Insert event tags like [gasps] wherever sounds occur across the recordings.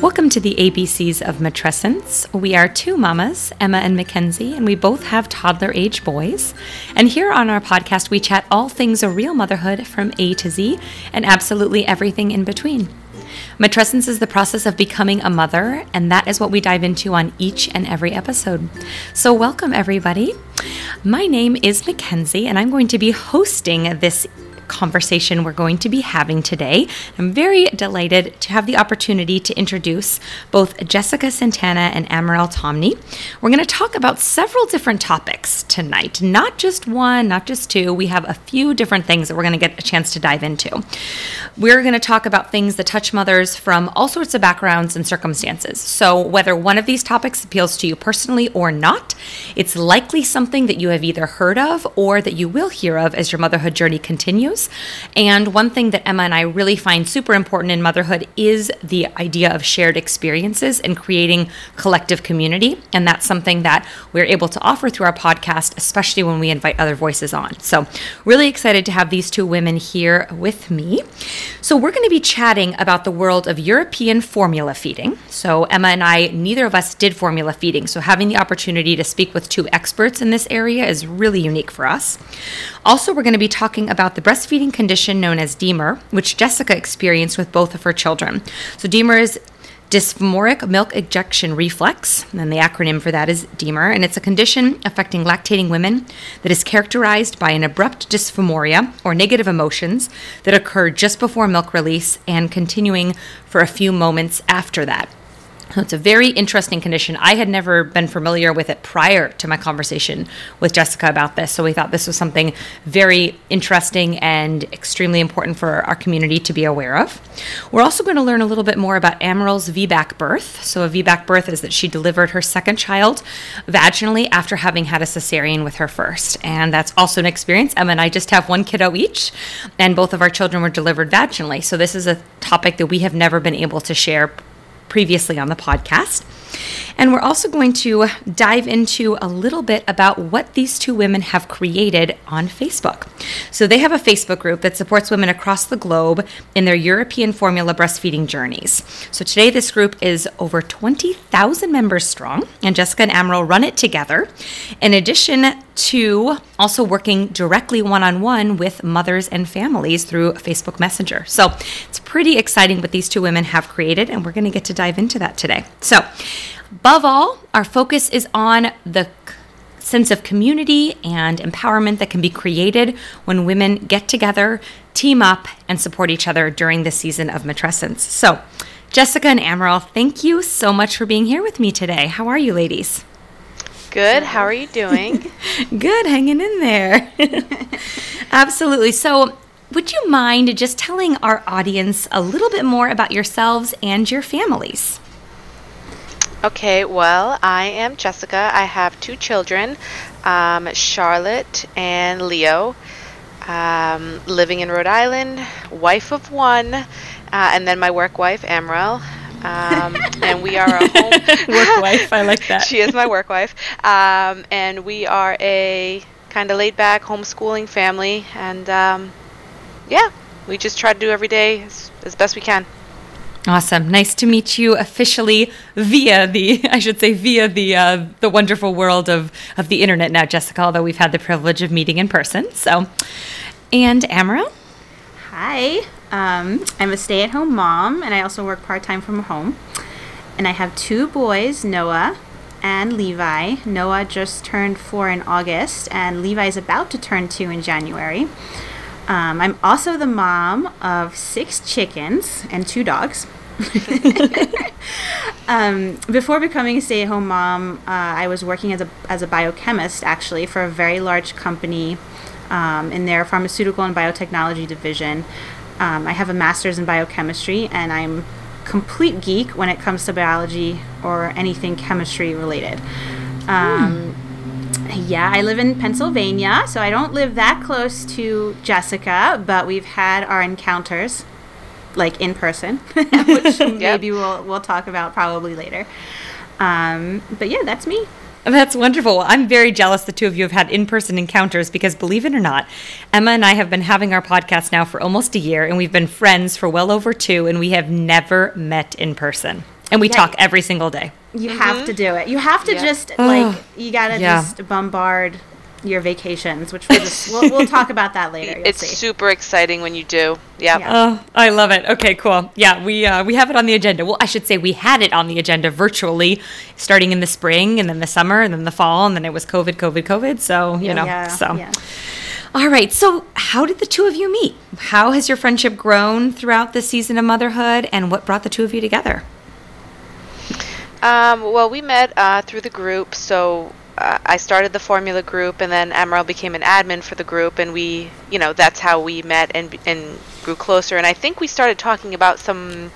Welcome to the ABCs of Matrescence. We are two mamas, Emma and Mackenzie, and we both have toddler age boys. And here on our podcast, we chat all things a real motherhood from A to Z and absolutely everything in between. Matrescence is the process of becoming a mother, and that is what we dive into on each and every episode. So, welcome everybody. My name is Mackenzie, and I'm going to be hosting this conversation we're going to be having today. I'm very delighted to have the opportunity to introduce both Jessica Santana and Amaral Tomney. We're going to talk about several different topics tonight, not just one, not just two. We have a few different things that we're going to get a chance to dive into. We're going to talk about things that touch mothers from all sorts of backgrounds and circumstances. So, whether one of these topics appeals to you personally or not, it's likely something that you have either heard of or that you will hear of as your motherhood journey continues. And one thing that Emma and I really find super important in motherhood is the idea of shared experiences and creating collective community. And that's something that we're able to offer through our podcast, especially when we invite other voices on. So, really excited to have these two women here with me. So, we're going to be chatting about the world of European formula feeding. So, Emma and I, neither of us did formula feeding. So, having the opportunity to speak with two experts in this area is really unique for us. Also, we're going to be talking about the breastfeeding condition known as D-MER, which Jessica experienced with both of her children. So, D-MER is dysphoric milk ejection reflex, and the acronym for that is D-MER, and it's a condition affecting lactating women that is characterized by an abrupt dysphoria or negative emotions that occur just before milk release and continuing for a few moments after that. It's a very interesting condition. I had never been familiar with it prior to my conversation with Jessica about this. So we thought this was something very interesting and extremely important for our community to be aware of. We're also going to learn a little bit more about Amaral's VBAC birth. So, a VBAC birth is that she delivered her second child vaginally after having had a cesarean with her first. And that's also an experience. Emma and I just have one kiddo each, and both of our children were delivered vaginally. So, this is a topic that we have never been able to share previously on the podcast. And we're also going to dive into a little bit about what these two women have created on Facebook. So, they have a Facebook group that supports women across the globe in their European formula breastfeeding journeys. So, today this group is over 20,000 members strong, and Jessica and Amaral run it together. In addition to also working directly one on one with mothers and families through Facebook Messenger. So, it's pretty exciting what these two women have created, and we're going to get to dive into that today. So, Above all, our focus is on the sense of community and empowerment that can be created when women get together, team up, and support each other during the season of matrescence. So, Jessica and Amaral, thank you so much for being here with me today. How are you, ladies? Good. How are you doing? [laughs] Good, hanging in there. [laughs] Absolutely. So, would you mind just telling our audience a little bit more about yourselves and your families? Okay, well, I am Jessica. I have two children, um, Charlotte and Leo. Um, living in Rhode Island, wife of one, uh, and then my work wife, Amrel. Um, [laughs] and we are a home work wife. I like that. [laughs] she is my work wife. Um, and we are a kind of laid back homeschooling family. And um, yeah, we just try to do every day as, as best we can. Awesome. Nice to meet you officially via the, [laughs] I should say, via the uh, the wonderful world of, of the internet now, Jessica, although we've had the privilege of meeting in person. So, and Amaral? Hi. Um, I'm a stay at home mom, and I also work part time from home. And I have two boys, Noah and Levi. Noah just turned four in August, and Levi is about to turn two in January. Um, I'm also the mom of six chickens and two dogs. [laughs] um, before becoming a stay-at-home mom, uh, I was working as a as a biochemist actually for a very large company um, in their pharmaceutical and biotechnology division. Um, I have a master's in biochemistry, and I'm complete geek when it comes to biology or anything chemistry related. Um, yeah, I live in Pennsylvania, so I don't live that close to Jessica, but we've had our encounters like in person, [laughs] which [laughs] yep. maybe we'll we'll talk about probably later. Um, but yeah, that's me. That's wonderful. I'm very jealous the two of you have had in person encounters because, believe it or not, Emma and I have been having our podcast now for almost a year, and we've been friends for well over two, and we have never met in person. And we Yeah. talk every single day. You have to do it. You have to Yeah. just like you gotta Yeah. just bombard your vacations, which we'll just we'll, we'll talk about that later. You'll It's see. super exciting when you do. Yep. Yeah. Oh, I love it. Okay, cool. Yeah, we uh, we have it on the agenda. Well, I should say we had it on the agenda virtually, starting in the spring and then the summer and then the fall and then it was COVID, COVID, COVID. So you know, yeah, so yeah. all right. So how did the two of you meet? How has your friendship grown throughout the season of motherhood, and what brought the two of you together? Um, well, we met uh, through the group. So uh, I started the formula group, and then Emerald became an admin for the group, and we, you know, that's how we met and and grew closer. And I think we started talking about some.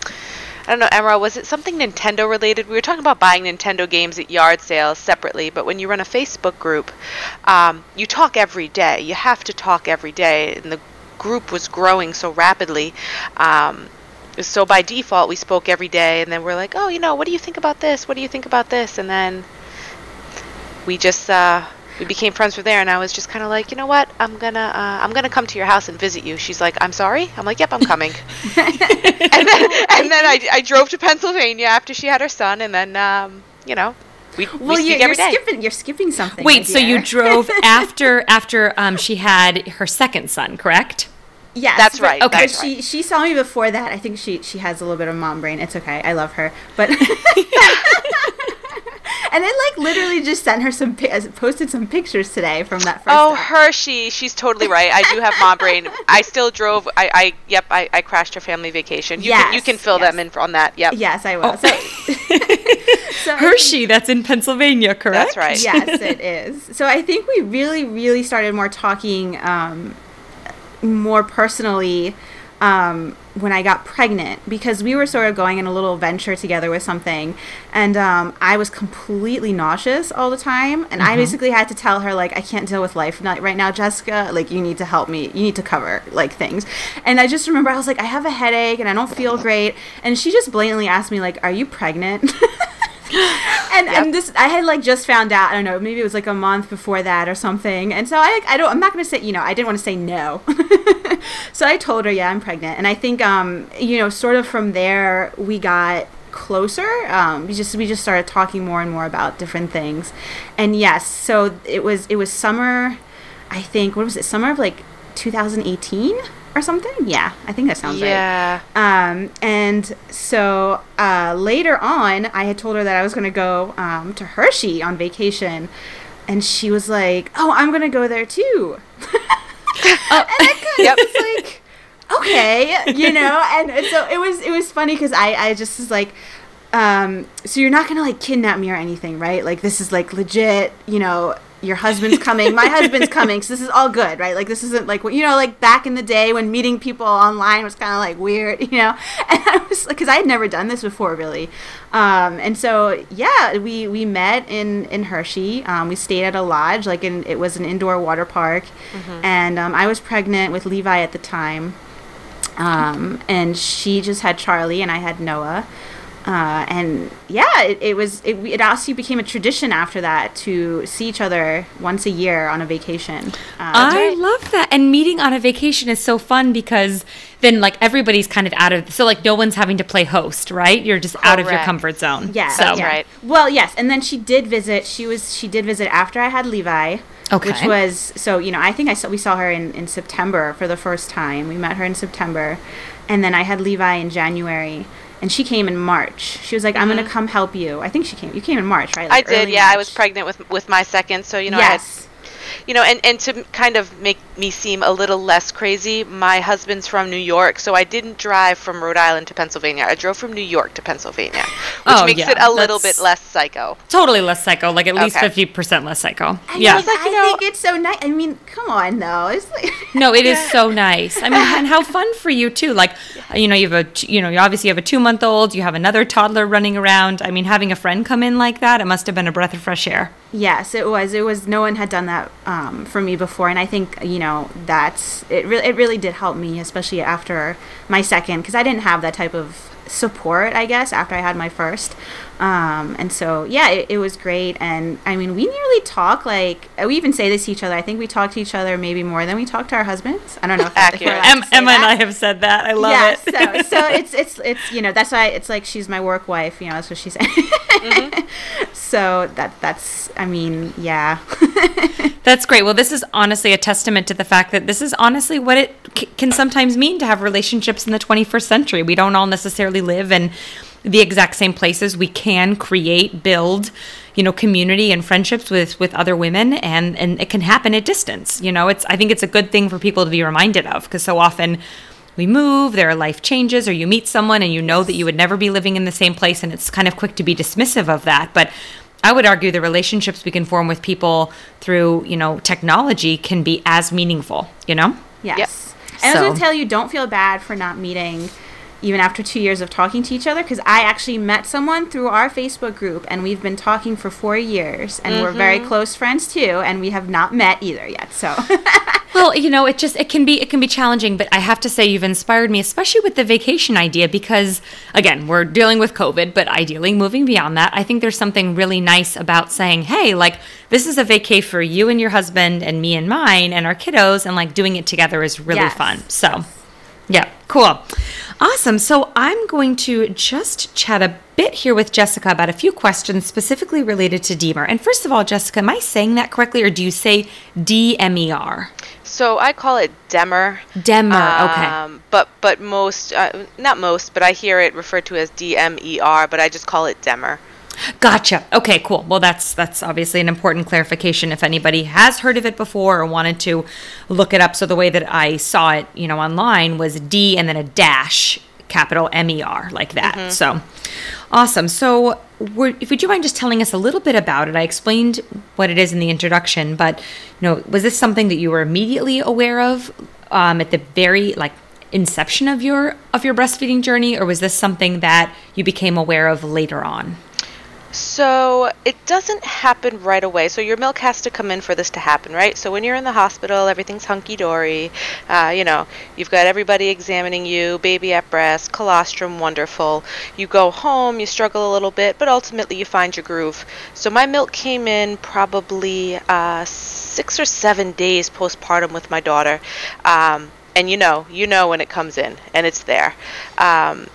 I don't know, Emerald, was it something Nintendo related? We were talking about buying Nintendo games at yard sales separately, but when you run a Facebook group, um, you talk every day. You have to talk every day, and the group was growing so rapidly. Um, so by default, we spoke every day, and then we're like, oh, you know, what do you think about this? What do you think about this? And then we just uh, we became friends from there. And I was just kind of like, you know what? I'm gonna uh, I'm gonna come to your house and visit you. She's like, I'm sorry. I'm like, yep, I'm coming. [laughs] [laughs] and then and then I, I drove to Pennsylvania after she had her son, and then um, you know, we we Well, speak you're, you're every day. skipping. You're skipping something. Wait, so you drove [laughs] after after um, she had her second son, correct? Yes, That's right, Okay, that's she she saw me before that. I think she she has a little bit of mom brain. It's okay. I love her, but. [laughs] [laughs] And I like literally just sent her some pi- uh, posted some pictures today from that first. Oh, stop. Hershey, she's totally right. I do have mom brain. I still drove. I, I yep, I, I crashed her family vacation. You can you can fill yes. them in on that. Yep. Yes, I will. So, [laughs] so I think- Hershey, that's in Pennsylvania, correct? That's right. yes, it is. So I think we really, really started more talking um, more personally um, when I got pregnant because we were sort of going in a little venture together with something, and um, I was completely nauseous all the time, and I basically had to tell her like I can't deal with life not right now, Jessica. Like you need to help me. You need to cover like things. And I just remember I was like I have a headache and I don't feel great, and she just blatantly asked me like Are you pregnant? [laughs] and Yep. and this I had like just found out. I don't know, maybe it was like a month before that or something. And so I I don't I'm not gonna say you know I didn't want to say no. [laughs] so I told her yeah I'm pregnant, and I think um you know sort of from there we got closer um we just we just started talking more and more about different things and yes so it was it was summer i think what was it summer of like 2018 or something yeah i think that sounds right Yeah. um, and so uh, later on, I had told her that I was going to go um, to Hershey on vacation, and she was like, "Oh, I'm going to go there too." [laughs] and I kind of [laughs] was like, "Okay," you know. [laughs] And so it was it was funny because I I just was like. Um, so you're not gonna like kidnap me or anything, right? Like this is like legit, you know. Your husband's coming, my husband's coming, so this is all good, right? Like this isn't like you know, like back in the day when meeting people online was kind of like weird, [laughs] you know. And I was because I had never done this before, really. Um, and so yeah, we we met in in Hershey. Um, we stayed at a lodge, like in it was an indoor water park, and um, I was pregnant with Levi at the time um, and she just had Charlie, and I had Noah. Uh, and yeah, it, it was it, it also became a tradition after that to see each other once a year on a vacation. Uh, I right. love that. And meeting on a vacation is so fun because then like everybody's kind of out of so like no one's having to play host, right? You're just out of your comfort zone. yeah, So yeah. right. Well, yes, and then she did visit. She was she did visit after I had Levi. Okay. Which was so you know I think I saw we saw her in in September for the first time. We met her in September, and then I had Levi in January. And she came in March. She was like, "I'm gonna come help you." I think she came. You came in March, right? Mm-hmm. I did. Yeah, I was pregnant with with my second, so you know I had yes. You know, and, and to kind of make me seem a little less crazy, my husband's from New York, so I didn't drive from Rhode Island to Pennsylvania. I drove from New York to Pennsylvania, which Oh, makes yeah, it a little that's- bit less psycho. Totally less psycho, like at least Okay. fifty percent less psycho. I yeah. mean, like, I know- think it's so nice. I mean, come on, though. It's like [laughs] No, it is so nice. I mean, and how fun for you too. Like, you know, you have a, you know, you obviously have a two month old. You have another toddler running around. I mean, having a friend come in like that, it must have been a breath of fresh air. Yes, it was. It was. No one had done that um, for me before, and I think you know that's it. Really, it really did help me, especially after my second, because I didn't have that type of support, I guess, after I had my first. Um, and so, yeah, it, it, was great. And I mean, we nearly talk like, we even say this to each other. I think we talk to each other maybe more than we talk to our husbands. I don't know if, Accurate. If Emma that. and I have said that. I love yeah, it. so, [laughs] so it's, it's, it's, you know, that's why it's like she's my work wife, you know, that's what she's saying. mm-hmm. [laughs] So that, that's, I mean, yeah. [laughs] that's great. Well, this is honestly a testament to the fact that this is honestly what it c- can sometimes mean to have relationships in the 21st century. We don't all necessarily live in the exact same places. We can create, build, you know, community and friendships with with other women, and and it can happen at distance. You know, it's I think it's a good thing for people to be reminded of because so often we move, there are life changes, or you meet someone and you know that you would never be living in the same place, and it's kind of quick to be dismissive of that, but. I would argue the relationships we can form with people through, you know, technology can be as meaningful, you know? Yes. Yep. And so. I was going to tell you, don't feel bad for not meeting even after two years of talking to each other because I actually met someone through our Facebook group and we've been talking for four years and mm-hmm. we're very mm-hmm. close friends too and we have not met either yet. So [laughs] Well, you know, it just it can be it can be challenging, but I have to say you've inspired me, especially with the vacation idea, because again, we're dealing with COVID, but ideally moving beyond that, I think there's something really nice about saying, hey, like this is a vacay for you and your husband and me and mine and our kiddos, and like doing it together is really yes. fun. So yeah, cool. Awesome. So I'm going to just chat a bit here with Jessica about a few questions specifically related to DMER. And first of all, Jessica, am I saying that correctly or do you say DMER? So I call it Demer. Demer, um, okay. But but most, uh, not most, but I hear it referred to as DMER, but I just call it Demer. Gotcha. Okay, cool. Well, that's that's obviously an important clarification if anybody has heard of it before or wanted to look it up. So the way that I saw it, you know, online was D and then a dash, capital M E R, like that. Mm-hmm. So awesome. So if would you mind just telling us a little bit about it? I explained what it is in the introduction, but you know, was this something that you were immediately aware of um, at the very like inception of your of your breastfeeding journey, or was this something that you became aware of later on? So it doesn't happen right away. So your milk has to come in for this to happen, right? So when you're in the hospital, everything's hunky dory. Uh, you know, you've got everybody examining you, baby at breast, colostrum, wonderful. You go home, you struggle a little bit, but ultimately you find your groove. So my milk came in probably uh, six or seven days postpartum with my daughter. Um, and you know, you know when it comes in, and it's there. Um,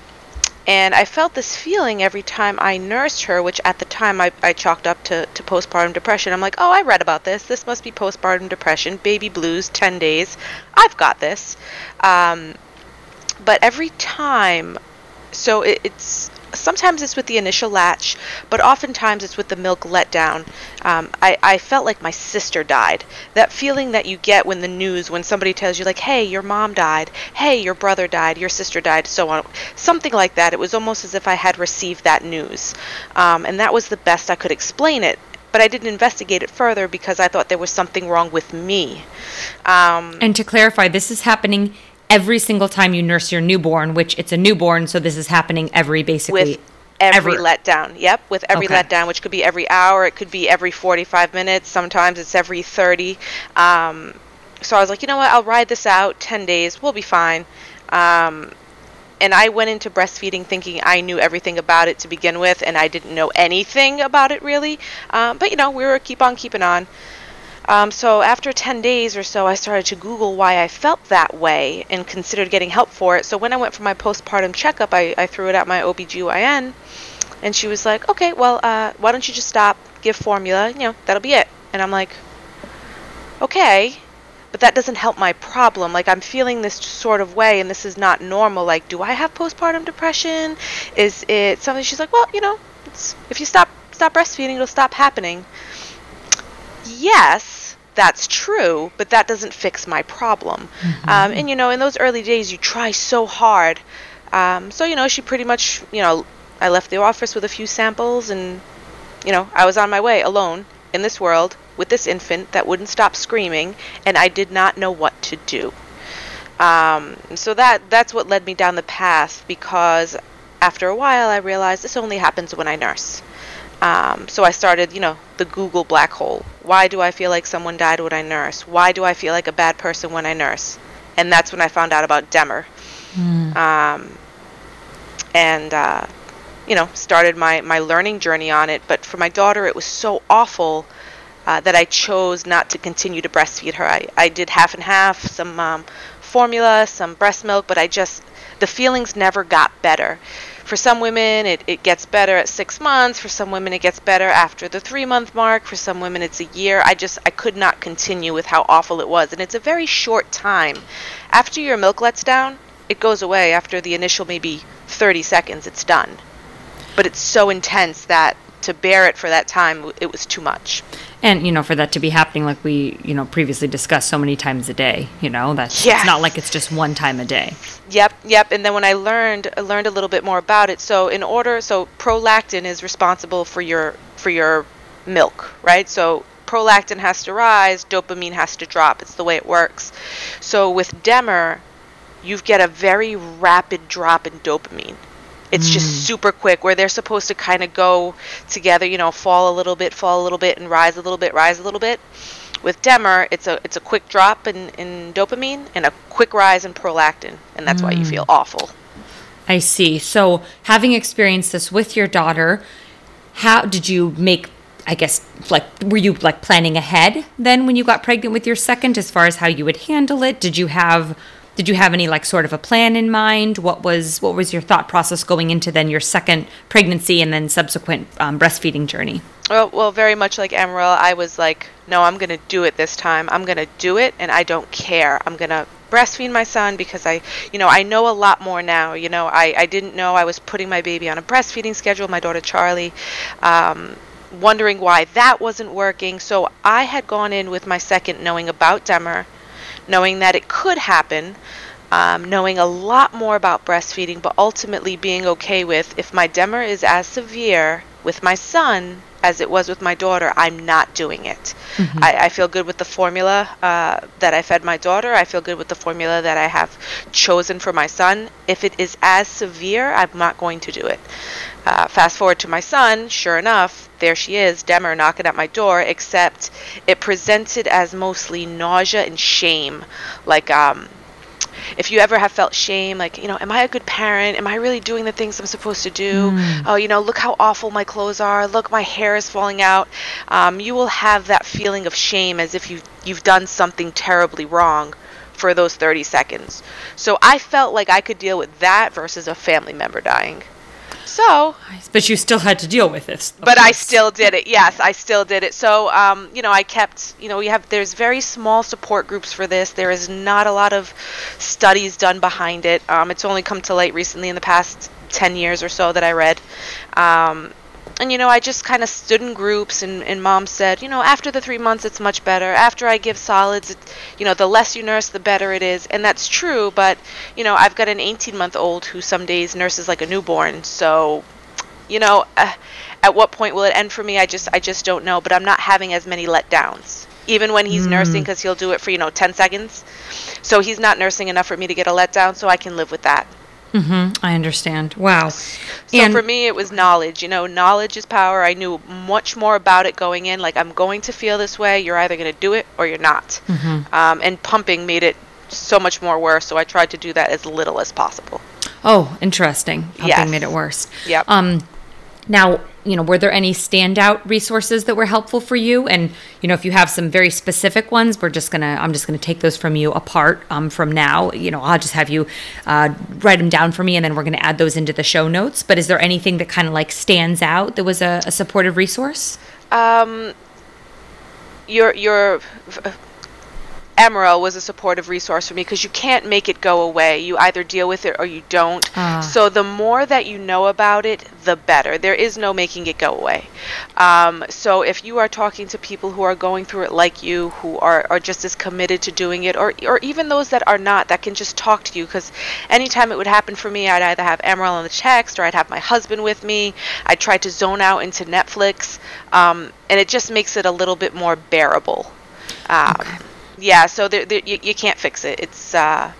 and I felt this feeling every time I nursed her, which at the time I, I chalked up to, to postpartum depression. I'm like, oh, I read about this. This must be postpartum depression, baby blues, 10 days. I've got this. Um, but every time, so it, it's sometimes it's with the initial latch, but oftentimes it's with the milk letdown. Um, I, I felt like my sister died. That feeling that you get when the news, when somebody tells you, like, hey, your mom died, hey, your brother died, your sister died, so on. Something like that. It was almost as if I had received that news. Um, and that was the best I could explain it but I didn't investigate it further because I thought there was something wrong with me. Um, and to clarify, this is happening every single time you nurse your newborn, which it's a newborn, so this is happening every basically with every ever. letdown. Yep, with every okay. letdown, which could be every hour, it could be every 45 minutes, sometimes it's every 30. Um, so I was like, you know what, I'll ride this out 10 days, we'll be fine. Um, and I went into breastfeeding thinking I knew everything about it to begin with, and I didn't know anything about it really. Um, but you know, we were keep on keeping on. Um, so after 10 days or so, I started to Google why I felt that way and considered getting help for it. So when I went for my postpartum checkup, I, I threw it at my OBGYN, and she was like, okay, well, uh, why don't you just stop, give formula, you know, that'll be it. And I'm like, okay, but that doesn't help my problem. Like, I'm feeling this sort of way, and this is not normal. Like, do I have postpartum depression? Is it something? She's like, well, you know, if you stop stop breastfeeding, it'll stop happening. Yes, that's true, but that doesn't fix my problem. Mm-hmm. Um, and you know, in those early days, you try so hard. Um, so you know, she pretty much, you know, I left the office with a few samples, and you know, I was on my way alone in this world with this infant that wouldn't stop screaming, and I did not know what to do. Um, so that that's what led me down the path because after a while I realized this only happens when I nurse. Um, so I started, you know, the Google black hole. Why do I feel like someone died when I nurse? Why do I feel like a bad person when I nurse? And that's when I found out about Demer. Mm. Um, and uh, you know started my my learning journey on it. But for my daughter, it was so awful. Uh, that I chose not to continue to breastfeed her. I, I did half and half, some um, formula, some breast milk, but I just, the feelings never got better. For some women, it, it gets better at six months. For some women, it gets better after the three month mark. For some women, it's a year. I just, I could not continue with how awful it was. And it's a very short time. After your milk lets down, it goes away. After the initial maybe 30 seconds, it's done. But it's so intense that to bear it for that time, it was too much. And you know, for that to be happening, like we you know previously discussed, so many times a day. You know, that's Yes. it's not like it's just one time a day. Yep, yep. And then when I learned, I learned a little bit more about it. So in order, so prolactin is responsible for your for your milk, right? So prolactin has to rise, dopamine has to drop. It's the way it works. So with Demer, you get a very rapid drop in dopamine. It's just hmm. super quick where they're supposed to kind of go together, you know, fall a little bit, fall a little bit, and rise a little bit, rise a little bit. With Demer, it's a it's a quick drop in, in dopamine and a quick rise in prolactin, and that's why you hmm. feel awful. I see. So, having experienced this with your daughter, how did you make? I guess like were you like planning ahead then when you got pregnant with your second, as far as how you would handle it? Did you have did you have any like sort of a plan in mind? What was what was your thought process going into then your second pregnancy and then subsequent um, breastfeeding journey? Well, well, very much like Emerald, I was like, no, I'm gonna do it this time. I'm gonna do it, and I don't care. I'm gonna breastfeed my son because I, you know, I know a lot more now. You know, I, I didn't know I was putting my baby on a breastfeeding schedule. My daughter Charlie, um, wondering why that wasn't working. So I had gone in with my second knowing about Demer, knowing that it could happen. Um, knowing a lot more about breastfeeding, but ultimately being okay with if my Demer is as severe with my son as it was with my daughter, I'm not doing it. I, I feel good with the formula uh, that I fed my daughter. I feel good with the formula that I have chosen for my son. If it is as severe, I'm not going to do it. Uh, fast forward to my son, sure enough, there she is, Demer, knocking at my door, except it presented as mostly nausea and shame. Like, um, if you ever have felt shame, like, you know, am I a good parent? Am I really doing the things I'm supposed to do? Oh, you know, look how awful my clothes are. Look, my hair is falling out. Um, you will have that feeling of shame as if you've, you've done something terribly wrong for those 30 seconds. So I felt like I could deal with that versus a family member dying. So But you still had to deal with this. but I still did it. Yes, I still did it. So, um, you know, I kept, you know, we have there's very small support groups for this. There is not a lot of studies done behind it. Um, it's only come to light recently in the past 10 years or so that I read. Um, and you know, I just kind of stood in groups, and, and mom said, you know, after the three months, it's much better. After I give solids, it, you know, the less you nurse, the better it is, and that's true. But you know, I've got an 18 month old who some days nurses like a newborn, so you know, uh, at what point will it end for me? I just I just don't know. But I'm not having as many letdowns, even when he's nursing, because he'll do it for you know 10 seconds. So he's not nursing enough for me to get a letdown, so I can live with that. I understand. Wow. So for me, it was knowledge. You know, knowledge is power. I knew much more about it going in. Like, I'm going to feel this way. You're either going to do it or you're not. Um, and pumping made it so much more worse. So I tried to do that as little as possible. Oh, interesting. Pumping Yes. made it worse. Yep. Um, now, you know, were there any standout resources that were helpful for you? And you know, if you have some very specific ones, we're just gonna, I'm just gonna take those from you apart um, from now. You know, I'll just have you uh, write them down for me, and then we're gonna add those into the show notes. But is there anything that kind of like stands out that was a, a supportive resource? Um, your your Emerald was a supportive resource for me because you can't make it go away. You either deal with it or you don't. Ah. So the more that you know about it, the better. There is no making it go away. Um, so if you are talking to people who are going through it like you, who are, are just as committed to doing it, or or even those that are not, that can just talk to you, because anytime it would happen for me, I'd either have Emerald on the text or I'd have my husband with me. I'd try to zone out into Netflix, um, and it just makes it a little bit more bearable. Um, Yeah, so there, there, you, you can't fix it. It's uh,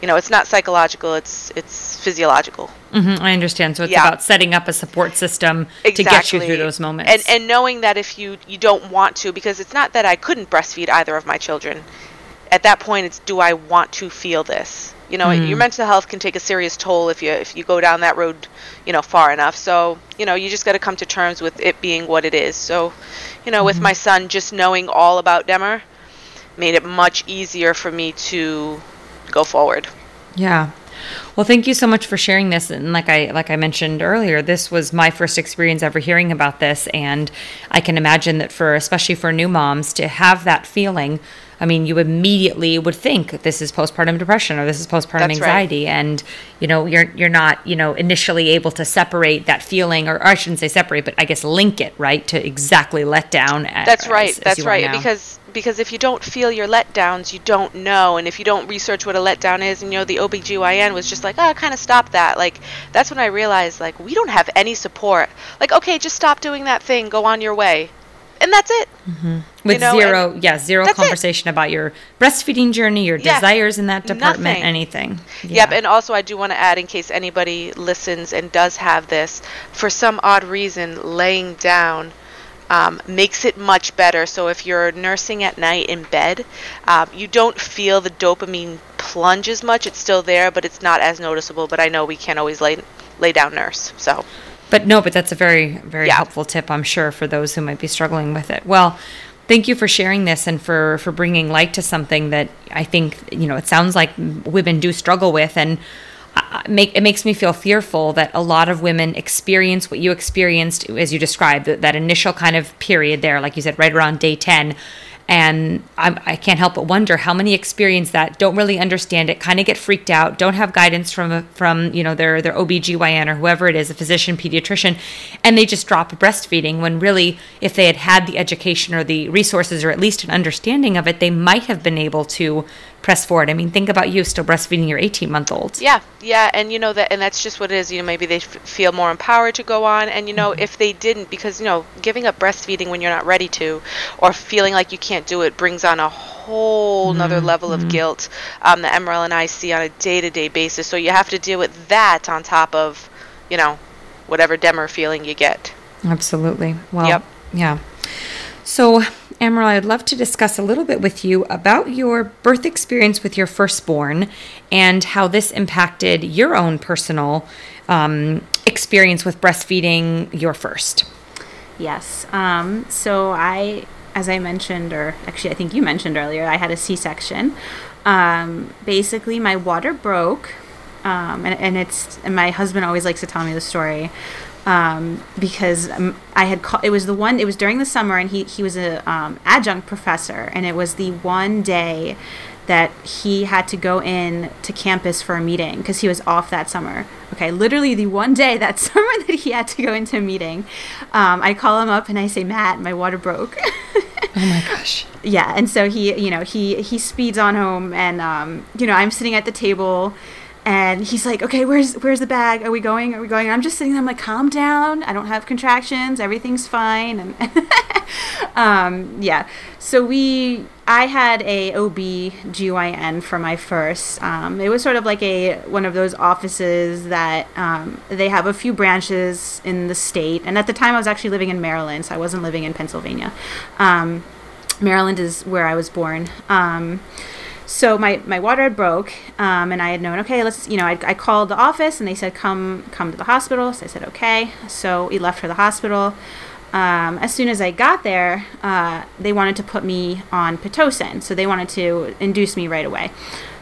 you know, it's not psychological. It's it's physiological. hmm I understand. So it's Yeah. about setting up a support system to get you through those moments. And and knowing that if you you don't want to, because it's not that I couldn't breastfeed either of my children. at that point it's do I want to feel this? You know, your mental health can take a serious toll if you if you go down that road, you know, far enough. So, you know, you just got to come to terms with it being what it is. So, you know, with my son just knowing all about Demer made it much easier for me to go forward. Yeah. Well, thank you so much for sharing this. And like I like I mentioned earlier, this was my first experience ever hearing about this, and I can imagine that for especially for new moms to have that feeling. I mean, you immediately would think this is postpartum depression or this is postpartum That's right. anxiety, and you know you're you're not you know initially able to separate that feeling, or, I shouldn't say separate, but I guess link it right to exactly let down. That's as- right. as That's right. Because because if you don't feel your letdowns, you don't know. And if you don't research what a letdown is, and you know, the OBGYN was just like, ah, oh, kind of stop that. Like, that's when I realized, like, we don't have any support. Like, okay, just stop doing that thing, go on your way. And that's it. Mm-hmm. with you know, zero yeah zero that's it. conversation about your breastfeeding journey your Yeah. desires in that department Nothing. anything Yep, and also I do want to add, in case anybody listens and does have this, for some odd reason, laying down um, makes it much better. So if you're nursing at night in bed, um, you don't feel the dopamine plunge as much. It's still there, but it's not as noticeable. But I know we can't always lay lay down nurse. So but no but that's a very very Yeah. helpful tip i'm sure for those who might be struggling with it well thank you for sharing this and for for bringing light to something that i think you know it sounds like women do struggle with and Make it makes me feel fearful that a lot of women experience what you experienced as you described that, that initial kind of period there like you said right around day 10 and I, I can't help but wonder how many experience that don't really understand it kind of get freaked out don't have guidance from from you know their their OBGYN or whoever it is a physician pediatrician and they just drop breastfeeding when really if they had had the education or the resources or at least an understanding of it they might have been able to press forward i mean think about you still breastfeeding your 18 month old Yeah, yeah, and you know that, and that's just what it is. You know, maybe they f- feel more empowered to go on, and you know, mm-hmm. if they didn't, because you know, giving up breastfeeding when you're not ready to, or feeling like you can't do it, brings on a whole nother mm-hmm. level of mm-hmm. guilt um, that Emerald and I see on a day-to-day basis. So you have to deal with that on top of, you know, whatever Demer feeling you get. Absolutely. Well, Yep. yeah. So, Emerald, I'd love to discuss a little bit with you about your birth experience with your firstborn and how this impacted your own personal um, experience with breastfeeding your first. Yes. Um, so I, as I mentioned, or actually I think you mentioned earlier, I had a C-section. Um, basically, my water broke, um, and, and it's and my husband always likes to tell me the story um, because um, I had call, it was the one it was during the summer, and he he was a um, adjunct professor, and it was the one day that he had to go in to campus for a meeting because he was off that summer. Okay, literally the one day that [laughs] summer that he had to go into a meeting, um, I call him up and I say, Matt, my water broke. [laughs] Oh my gosh. yeah, and so he, you know, he he speeds on home, and um, you know, I'm sitting at the table. And he's like, "Okay, where's where's the bag? Are we going? Are we going?" And I'm just sitting there. I'm like, "Calm down. I don't have contractions. Everything's fine." And [laughs] um, yeah, so we, I had a OB GYN for my first. Um, it was sort of like a one of those offices that um, they have a few branches in the state. And at the time, I was actually living in Maryland, so I wasn't living in Pennsylvania. Um, Maryland is where I was born. So my, my water had broke, um, and I had known, okay, let's, you know, I, I called the office and they said, come, come to the hospital. So I said, okay. So we left for the hospital. Um, as soon as I got there, uh, they wanted to put me on Pitocin. So they wanted to induce me right away.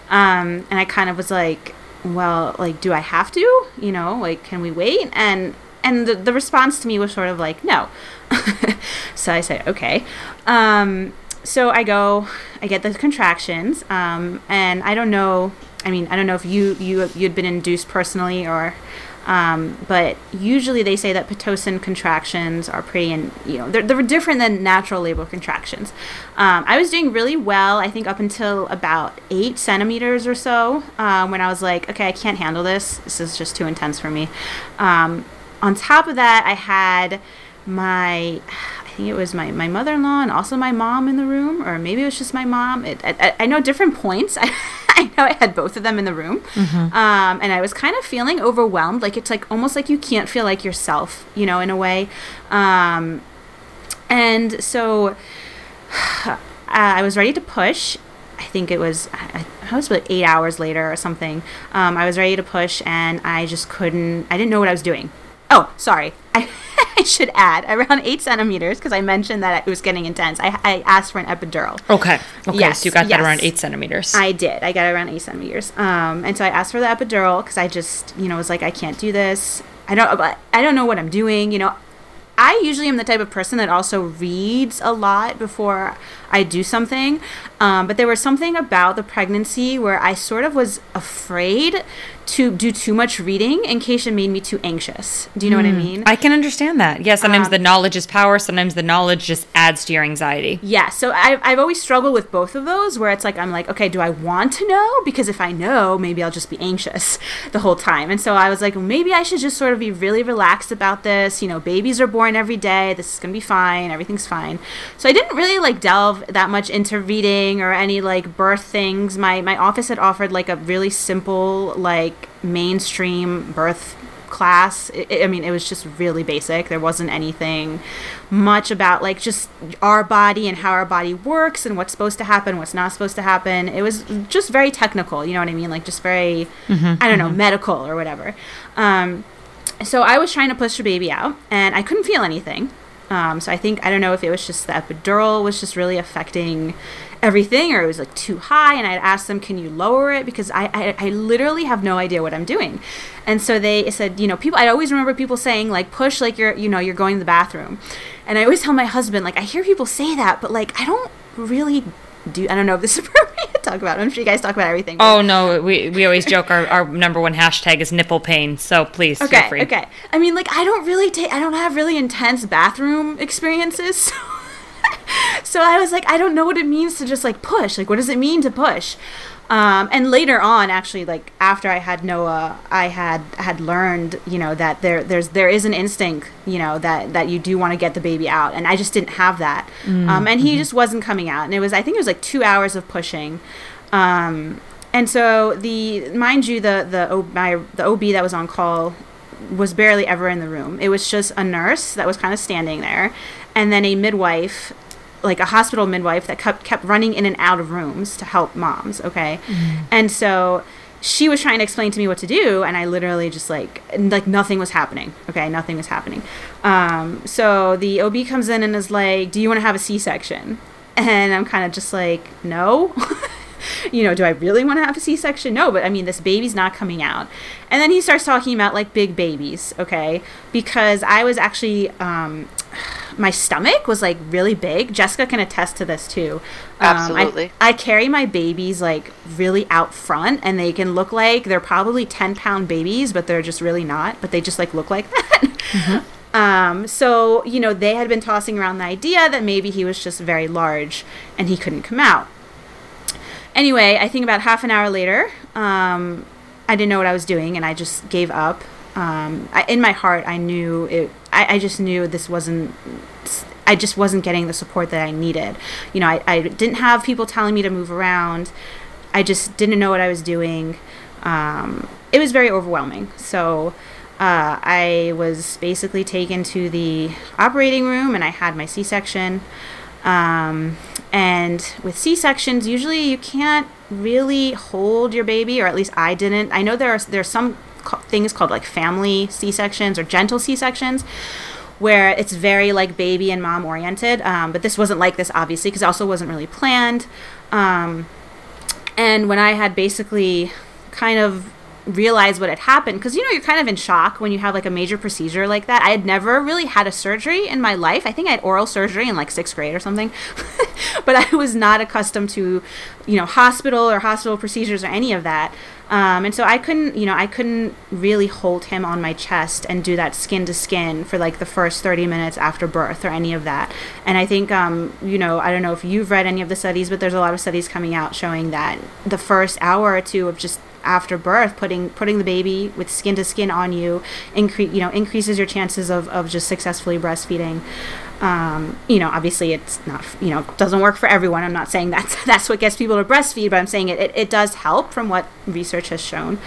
Um, and I kind of was like, well, like, do I have to? You know, like, can we wait? And, and the, the response to me was sort of like, no. [laughs] so I said, okay. Um, so I go, I get the contractions, um, and I don't know. I mean, I don't know if you you you'd been induced personally or, um, but usually they say that pitocin contractions are pretty, and you know, they're they're different than natural labor contractions. Um, I was doing really well, I think, up until about eight centimeters or so, um, when I was like, okay, I can't handle this. This is just too intense for me. Um, on top of that, I had my think it was my, my mother in law and also my mom in the room, or maybe it was just my mom. It, I, I know different points. I, [laughs] I know I had both of them in the room. Um, and I was kind of feeling overwhelmed. Like it's like almost like you can't feel like yourself, you know, in a way. Um, and so [sighs] uh, I was ready to push. I think it was I, I was about eight hours later or something. Um, I was ready to push, and I just couldn't. I didn't know what I was doing. Oh, sorry. [laughs] I, I should add around eight centimeters because I mentioned that it was getting intense. I, I asked for an epidural. Okay. Okay. Yes, so you got that yes. around eight centimeters. I did. I got around eight centimeters. Um, and so I asked for the epidural because I just, you know, was like, I can't do this. I don't, but I don't know what I'm doing. You know, I usually am the type of person that also reads a lot before I do something. Um, but there was something about the pregnancy where I sort of was afraid to do too much reading in case it made me too anxious. Do you know what I mean? I can understand that. Yeah, sometimes Um, the knowledge is power, sometimes the knowledge just adds to your anxiety. Yeah, so I've, I've always struggled with both of those where it's like, I'm like, okay, do I want to know? Because if I know, maybe I'll just be anxious [laughs] the whole time. And so I was like, maybe I should just sort of be really relaxed about this. You know, babies are born every day. This is going to be fine. Everything's fine. So I didn't really like delve that much into reading or any like birth things. My, my office had offered like a really simple, like mainstream birth class. I I mean, it was just really basic. There wasn't anything much about like just our body and how our body works and what's supposed to happen, what's not supposed to happen. It was just very technical. You know what I mean? Like just very, I don't know, medical or whatever. Um, so I was trying to push the baby out, and I couldn't feel anything. Um, so I think I don't know if it was just the epidural was just really affecting everything, or it was like too high. And I'd asked them, "Can you lower it?" Because I, I I literally have no idea what I'm doing. And so they said, you know, people. I always remember people saying like, "Push like you're you know you're going to the bathroom," and I always tell my husband like, I hear people say that, but like I don't really do. I don't know if this is [laughs] [laughs] talk about. I'm sure you guys talk about everything. but- Oh no, we, we always joke our, our number one hashtag is nipple pain. So please feel Okay, free. okay. I mean, like, I don't really take, I don't have really intense bathroom experiences. [laughs] So, so I was like, I don't know what it means to just like push. Like, what does it mean to push? Um, and later on, actually, like after I had Noah, I had had learned, you know, that there there's there is an instinct, you know, that that you do want to get the baby out, and I just didn't have that, um, and he just wasn't coming out, and it was I think it was like two hours of pushing, um, and so the mind you the the O- my the OB that was on call was barely ever in the room. It was just a nurse that was kind of standing there, and then a midwife, like a hospital midwife that kept kept running in and out of rooms to help moms. Okay, and so she was trying to explain to me what to do, and I literally just like like nothing was happening. Okay, nothing was happening. Um, so the OB comes in and is like, "Do you want to have a C-section?" And I'm kind of just like, "No." [laughs] you know, do I really want to have a C section? No, but I mean, this baby's not coming out. And then he starts talking about like big babies, okay? Because I was actually, um, my stomach was like really big. Jessica can attest to this too. Um, I- Absolutely. I, carry my babies like really out front, and they can look like they're probably 10 pound babies, but they're just really not, but they just like look like [laughs] that. Um, so, you know, they had been tossing around the idea that maybe he was just very large and he couldn't come out anyway, I think about half an hour later, um, I didn't know what I was doing, and I just gave up. Um, I, in my heart, I knew it. I, I just knew this wasn't. I just wasn't getting the support that I needed. You know, I, I didn't have people telling me to move around. I just didn't know what I was doing. Um, it was very overwhelming. So uh, I was basically taken to the operating room, and I had my C-section. Um, and with C sections, usually you can't really hold your baby, or at least I didn't. I know there are there's some things called like family C sections or gentle C sections, where it's very like baby and mom oriented. Um, but this wasn't like this, obviously, because it also wasn't really planned. Um, and when I had basically kind of realized what had happened, because you know, you're kind of in shock when you have like a major procedure like that. I had never really had a surgery in my life. I think I had oral surgery in like sixth grade or something, [laughs] but I was not accustomed to, you know, hospital or hospital procedures or any of that. Um, and so I couldn't, you know, I couldn't really hold him on my chest and do that skin to skin for like the first 30 minutes after birth or any of that. And I think, um, you know, I don't know if you've read any of the studies, but there's a lot of studies coming out showing that the first hour or two of just after birth putting putting the baby with skin to skin on you increase you know increases your chances of, of just successfully breastfeeding. Um, you know obviously it's not you know doesn't work for everyone. I'm not saying [laughs] that's that's what gets people to breastfeed but i'm saying it, it, it does help from what research has shown.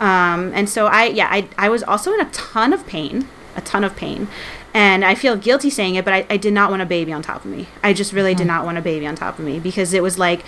Um, and so i yeah I, I was also in a ton of pain a ton of pain. And I feel guilty saying it, but I, I did not want a baby on top of me. I just really did not want a baby on top of me because it was like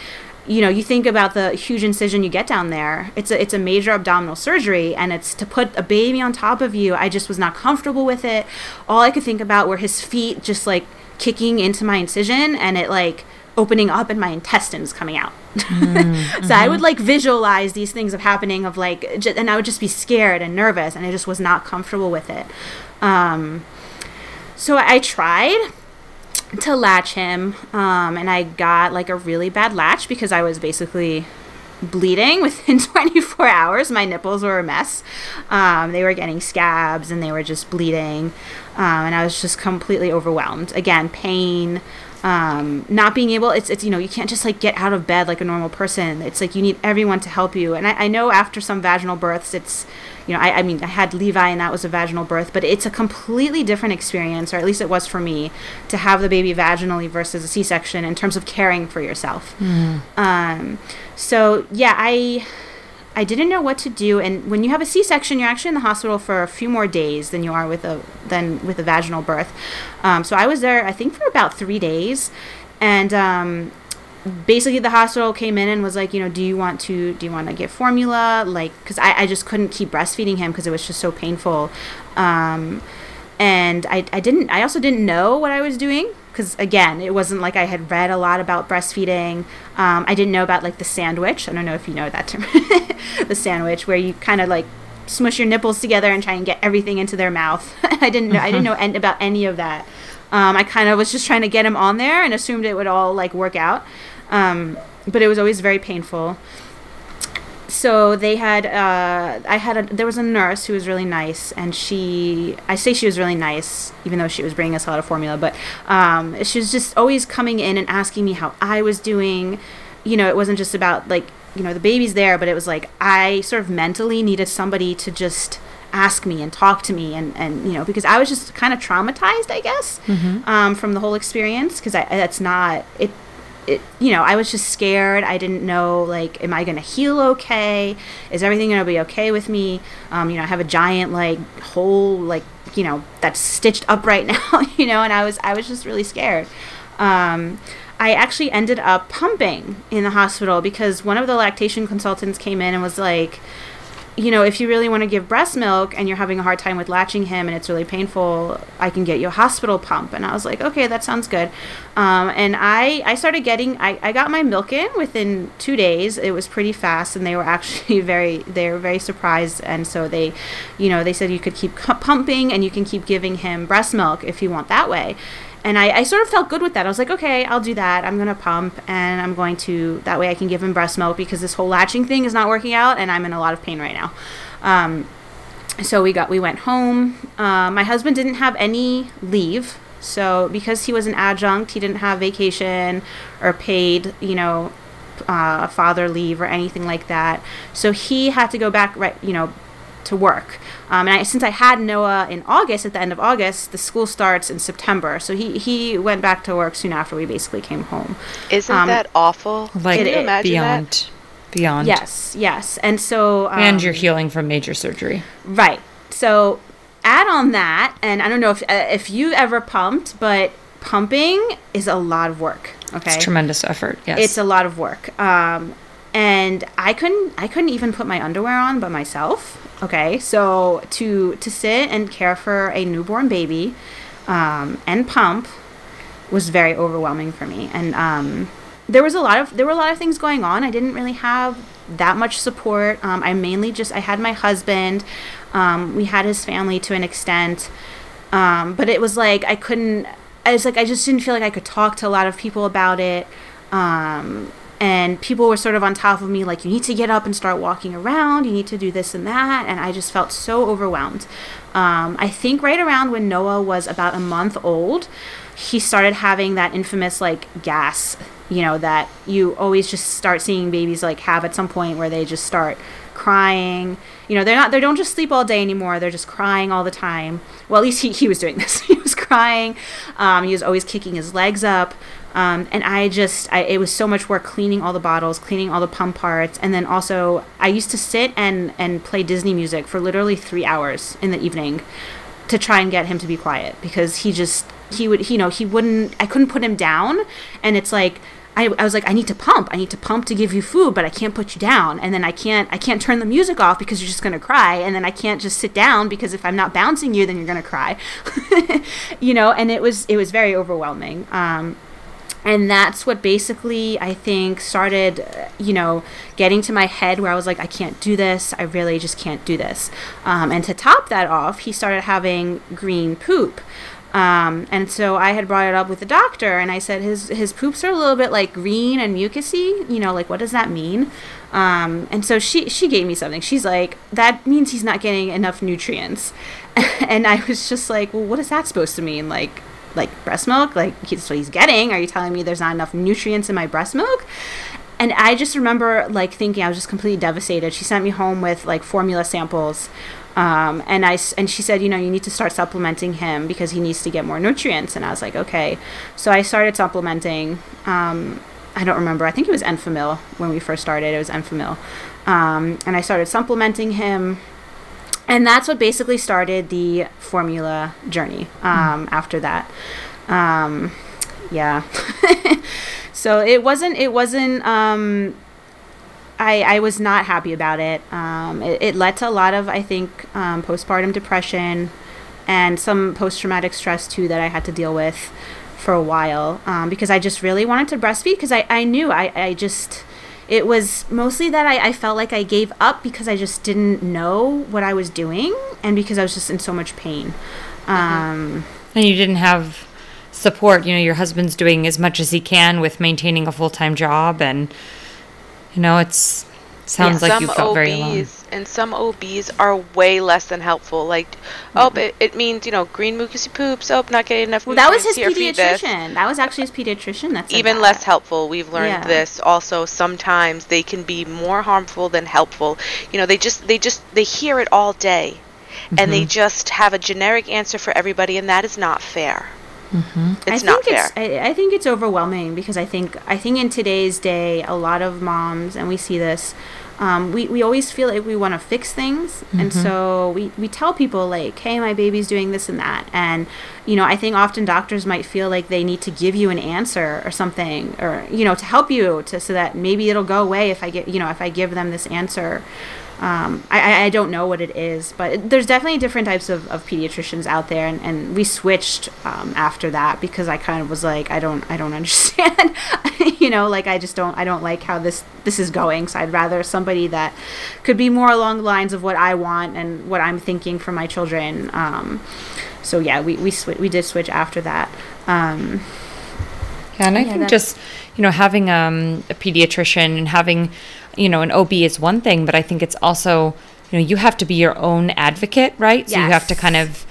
you know, you think about the huge incision you get down there. It's a it's a major abdominal surgery, and it's to put a baby on top of you. I just was not comfortable with it. All I could think about were his feet just like kicking into my incision, and it like opening up and my intestines coming out. Mm-hmm. [laughs] so I would like visualize these things of happening of like, j- and I would just be scared and nervous, and I just was not comfortable with it. Um, so I tried to latch him, um, and I got like a really bad latch because I was basically bleeding within [laughs] 24 hours. My nipples were a mess. Um, they were getting scabs and they were just bleeding. Um, and I was just completely overwhelmed. Again, pain, um, not being able it's, it's you know you can't just like get out of bed like a normal person it's like you need everyone to help you and I, I know after some vaginal births it's you know I, I mean i had levi and that was a vaginal birth but it's a completely different experience or at least it was for me to have the baby vaginally versus a c-section in terms of caring for yourself mm. um, so yeah i I didn't know what to do. And when you have a C-section, you're actually in the hospital for a few more days than you are with a than with a vaginal birth. Um, so I was there, I think, for about three days, and um, basically the hospital came in and was like, you know, do you want to do you want to get formula? Like, because I, I just couldn't keep breastfeeding him because it was just so painful. Um, and I, I didn't I also didn't know what I was doing because again it wasn't like I had read a lot about breastfeeding. Um, I didn't know about like the sandwich. I don't know if you know that term. [laughs] The sandwich where you kind of like smush your nipples together and try and get everything into their mouth. [laughs] I didn't know I didn't know en- about any of that. Um, I kind of was just trying to get him on there and assumed it would all like work out. Um, but it was always very painful so they had uh, I had a, there was a nurse who was really nice, and she I say she was really nice, even though she was bringing us a lot of formula, but um, she was just always coming in and asking me how I was doing. You know, it wasn't just about like you know the baby's there, but it was like I sort of mentally needed somebody to just ask me and talk to me and, and you know because i was just kind of traumatized i guess mm-hmm. um, from the whole experience because that's not it it, you know, I was just scared. I didn't know, like, am I going to heal okay? Is everything going to be okay with me? Um, you know, I have a giant, like, hole, like, you know, that's stitched up right [laughs] now, you know, and I was, I was just really scared. Um, I actually ended up pumping in the hospital because one of the lactation consultants came in and was like, you know, if you really want to give breast milk and you're having a hard time with latching him and it's really painful, I can get you a hospital pump. And I was like, okay, that sounds good. Um, and I, I started getting, I, I got my milk in within two days. It was pretty fast and they were [laughs] actually very, they were very surprised. And so they, you know, they said you could keep pumping and you can keep giving him breast milk if you want that way and I, I sort of felt good with that. I was like, okay, I'll do that. I'm gonna pump, and I'm going to that way I can give him breast milk because this whole latching thing is not working out, and I'm in a lot of pain right now. Um, so we got we went home. Uh, my husband didn't have any leave, so because he was an adjunct, he didn't have vacation or paid, you know, uh, father leave or anything like that. So he had to go back right, you know, to work. Um, and I, since I had Noah in August, at the end of August, the school starts in September. So he, he went back to work soon after we basically came home. Isn't um, that awful? Like Can you imagine beyond, that? Beyond. Yes, yes. And so. Um, and you're healing from major surgery. Right. So add on that, and I don't know if, uh, if you ever pumped, but pumping is a lot of work. Okay. It's tremendous effort. Yes. It's a lot of work. Um, and I couldn't I couldn't even put my underwear on by myself. Okay, so to to sit and care for a newborn baby um, and pump was very overwhelming for me, and um, there was a lot of there were a lot of things going on. I didn't really have that much support. Um, I mainly just I had my husband. Um, we had his family to an extent, um, but it was like I couldn't. I was like I just didn't feel like I could talk to a lot of people about it. Um, and people were sort of on top of me like you need to get up and start walking around. You need to do this and that. And i just felt so overwhelmed. Um, i think right around when noah was about a month old he started having that infamous like gas you know that you always just start seeing babies like have at some point where they just start crying. You know they're not they don't just sleep all day anymore. They're just crying all the time. Well at least he, he was doing this. [laughs] He was crying. Um, he was always kicking his legs up um, and I just, I, it was so much work cleaning all the bottles, cleaning all the pump parts, and then also I used to sit and and play Disney music for literally three hours in the evening to try and get him to be quiet because he just he would you know he wouldn't I couldn't put him down, and it's like I, I was like, I need to pump. I need to pump to give you food, but I can't put you down. And then I can't I can't turn the music off because you're just gonna cry. And then I can't just sit down because if I'm not bouncing you, then you're gonna cry. [laughs] you know, and it was it was very overwhelming. Um, and that's what basically I think started, you know, getting to my head where I was like, I can't do this. I really just can't do this. Um, and to top that off, he started having green poop. Um, and so I had brought it up with the doctor, and I said his his poops are a little bit like green and mucusy. You know, like what does that mean? Um, and so she she gave me something. She's like, that means he's not getting enough nutrients. [laughs] and I was just like, well, what is that supposed to mean? Like like breast milk? Like that's what he's getting? Are you telling me there's not enough nutrients in my breast milk? And I just remember like thinking I was just completely devastated. She sent me home with like formula samples um, and I and she said, you know, you need to start supplementing him because he needs to get more nutrients. And I was like, okay. So I started supplementing. Um, I don't remember. I think it was Enfamil when we first started. It was Enfamil, um, and I started supplementing him. And that's what basically started the formula journey. Mm. After that, um, yeah. [laughs] so it wasn't. It wasn't um, I, I was not happy about it. Um, it. it. led to a lot of, I think, um, postpartum depression and some post traumatic stress too that I had to deal with for a while um, because I just really wanted to breastfeed because I, I knew I, I just, it was mostly that I, I felt like I gave up because I just didn't know what I was doing and because I was just in so much pain. Mm-hmm. and you didn't have support. You know, your husband's doing as much as he can with maintaining a full time job and you know, it's sounds yeah, like you felt OBs, very alone. And some OBs are way less than helpful. Like, mm-hmm. oh, it, it means you know green mucusy poops. Oh, not getting enough. Well, that was his pediatrician. That was actually his pediatrician. That's even that. less helpful. We've learned yeah. this. Also, sometimes they can be more harmful than helpful. You know, they just they just they hear it all day, mm-hmm. and they mm-hmm. just have a generic answer for everybody, and that is not fair. Mm-hmm. It's I not think fair. It's, I, I, think it's overwhelming because I think I think in today's day, a lot of moms, and we see this, um, we, we always feel like we want to fix things, mm-hmm. and so we, we tell people like, "Hey, my baby's doing this and that," and you know, I think often doctors might feel like they need to give you an answer or something, or you know, to help you to so that maybe it'll go away if I get you know if I give them this answer. Um, I, I don't know what it is, but there's definitely different types of, of pediatricians out there, and, and we switched um, after that because I kind of was like, I don't, I don't [laughs] understand, [laughs] you know, like I just don't, I don't like how this this is going. So I'd rather somebody that could be more along the lines of what I want and what I'm thinking for my children. Um, so yeah, we we sw- we did switch after that. Um, yeah, and I yeah, think just you know having um, a pediatrician and having you know, an OB is one thing, but I think it's also, you know, you have to be your own advocate, right? So yes. you have to kind of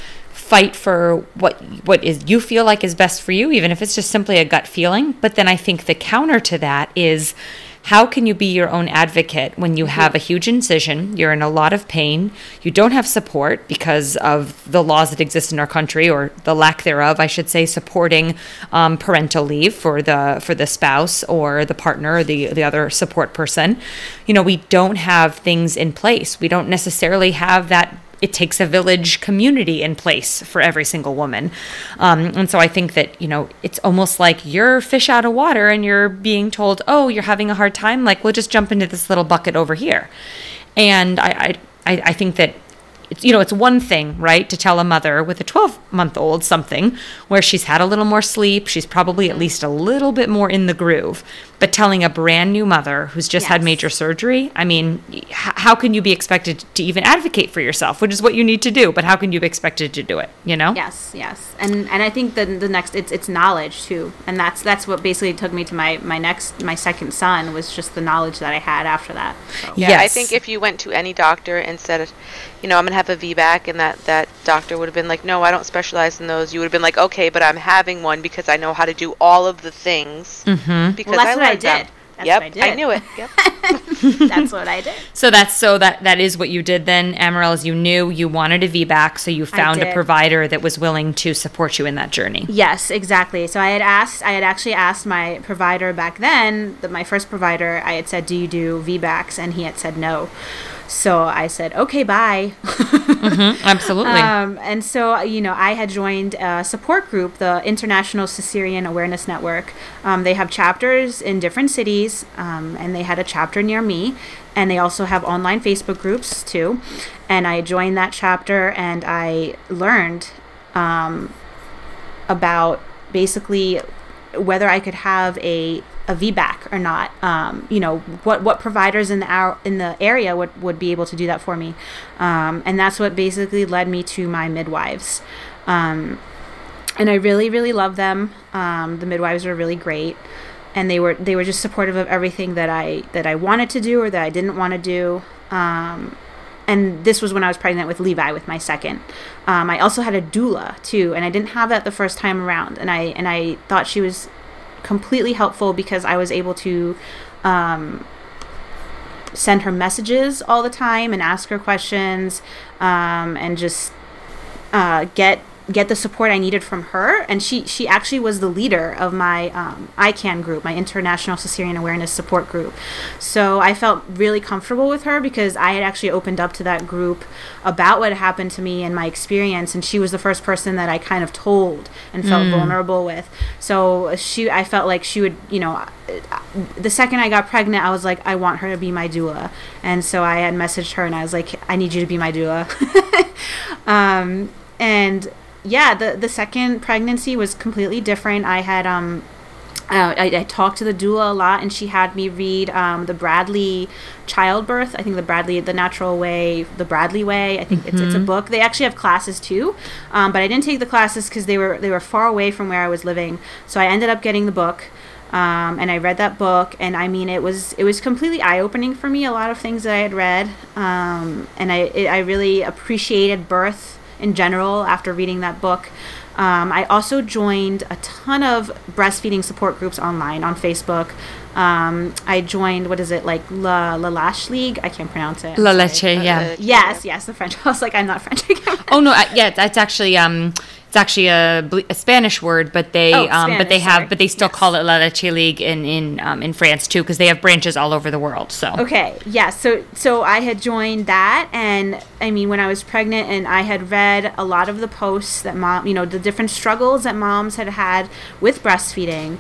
fight for what what is you feel like is best for you even if it's just simply a gut feeling but then i think the counter to that is how can you be your own advocate when you have a huge incision, you're in a lot of pain, you don't have support because of the laws that exist in our country or the lack thereof, I should say, supporting um, parental leave for the for the spouse or the partner or the the other support person. You know, we don't have things in place. We don't necessarily have that it takes a village community in place for every single woman. Um, and so I think that, you know, it's almost like you're fish out of water and you're being told, oh, you're having a hard time. Like, we'll just jump into this little bucket over here. And I, I, I think that it's you know it's one thing right to tell a mother with a 12 month old something where she's had a little more sleep she's probably at least a little bit more in the groove but telling a brand new mother who's just yes. had major surgery i mean h- how can you be expected to even advocate for yourself which is what you need to do but how can you be expected to do it you know yes yes and and i think the the next it's it's knowledge too and that's that's what basically took me to my my next my second son was just the knowledge that i had after that so. yeah yes. i think if you went to any doctor and said you know i'm gonna have a VBAC and that that doctor would have been like, no, I don't specialize in those. You would have been like, okay, but I'm having one because I know how to do all of the things. Mm-hmm. Because well, that's I what I did. Them. That's yep, I, did. I knew it. Yep. [laughs] [laughs] that's what I did. So that's so that that is what you did then, Emerald. Is you knew you wanted a VBAC, so you found a provider that was willing to support you in that journey. Yes, exactly. So I had asked, I had actually asked my provider back then, the, my first provider. I had said, "Do you do VBACs?" And he had said no. So I said, okay, bye. Mm-hmm, [laughs] absolutely. Um, and so, you know, I had joined a support group, the International Cesarean Awareness Network. Um, they have chapters in different cities, um, and they had a chapter near me. And they also have online Facebook groups too. And I joined that chapter and I learned um, about basically whether I could have a a VBAC or not. Um, you know what what providers in the our, in the area would, would be able to do that for me, um, and that's what basically led me to my midwives. Um, and I really really love them. Um, the midwives were really great, and they were they were just supportive of everything that I that I wanted to do or that I didn't want to do. Um, and this was when I was pregnant with Levi with my second. Um, I also had a doula too, and I didn't have that the first time around. And I and I thought she was completely helpful because I was able to um, send her messages all the time and ask her questions um, and just uh, get get the support I needed from her. And she she actually was the leader of my um, ICAN group, my International Cesarean Awareness Support Group. So I felt really comfortable with her because I had actually opened up to that group about what happened to me and my experience, and she was the first person that I kind of told and felt Mm. vulnerable with. So she, I felt like she would, you know. The second I got pregnant, I was like, I want her to be my doula, and so I had messaged her and I was like, I need you to be my doula. [laughs] um, and yeah, the the second pregnancy was completely different. I had um uh, I, I talked to the doula a lot, and she had me read um, the Bradley Childbirth. I think the Bradley, the Natural Way, the Bradley Way. I think it's, it's a book. They actually have classes too, um, but I didn't take the classes because they were they were far away from where I was living. So I ended up getting the book, um, and I read that book, and I mean it was it was completely eye opening for me. A lot of things that I had read, um, and I it, I really appreciated birth in general after reading that book. Um, I also joined a ton of breastfeeding support groups online on Facebook. Um, I joined what is it like La La Lash League? I can't pronounce it. La Leche, yeah. Yes, yes, the French. [laughs] I was like, I'm not French. Again. Oh no, uh, yeah, that's actually um, it's actually a, a Spanish word, but they Oh, um, but they have sorry. but they still Yes. call it La Leche League in in um, in France too because they have branches all over the world. So Okay, yeah. So so I had joined that, and I mean, when I was pregnant, and I had read a lot of the posts that mom, you know, the different struggles that moms had had with breastfeeding,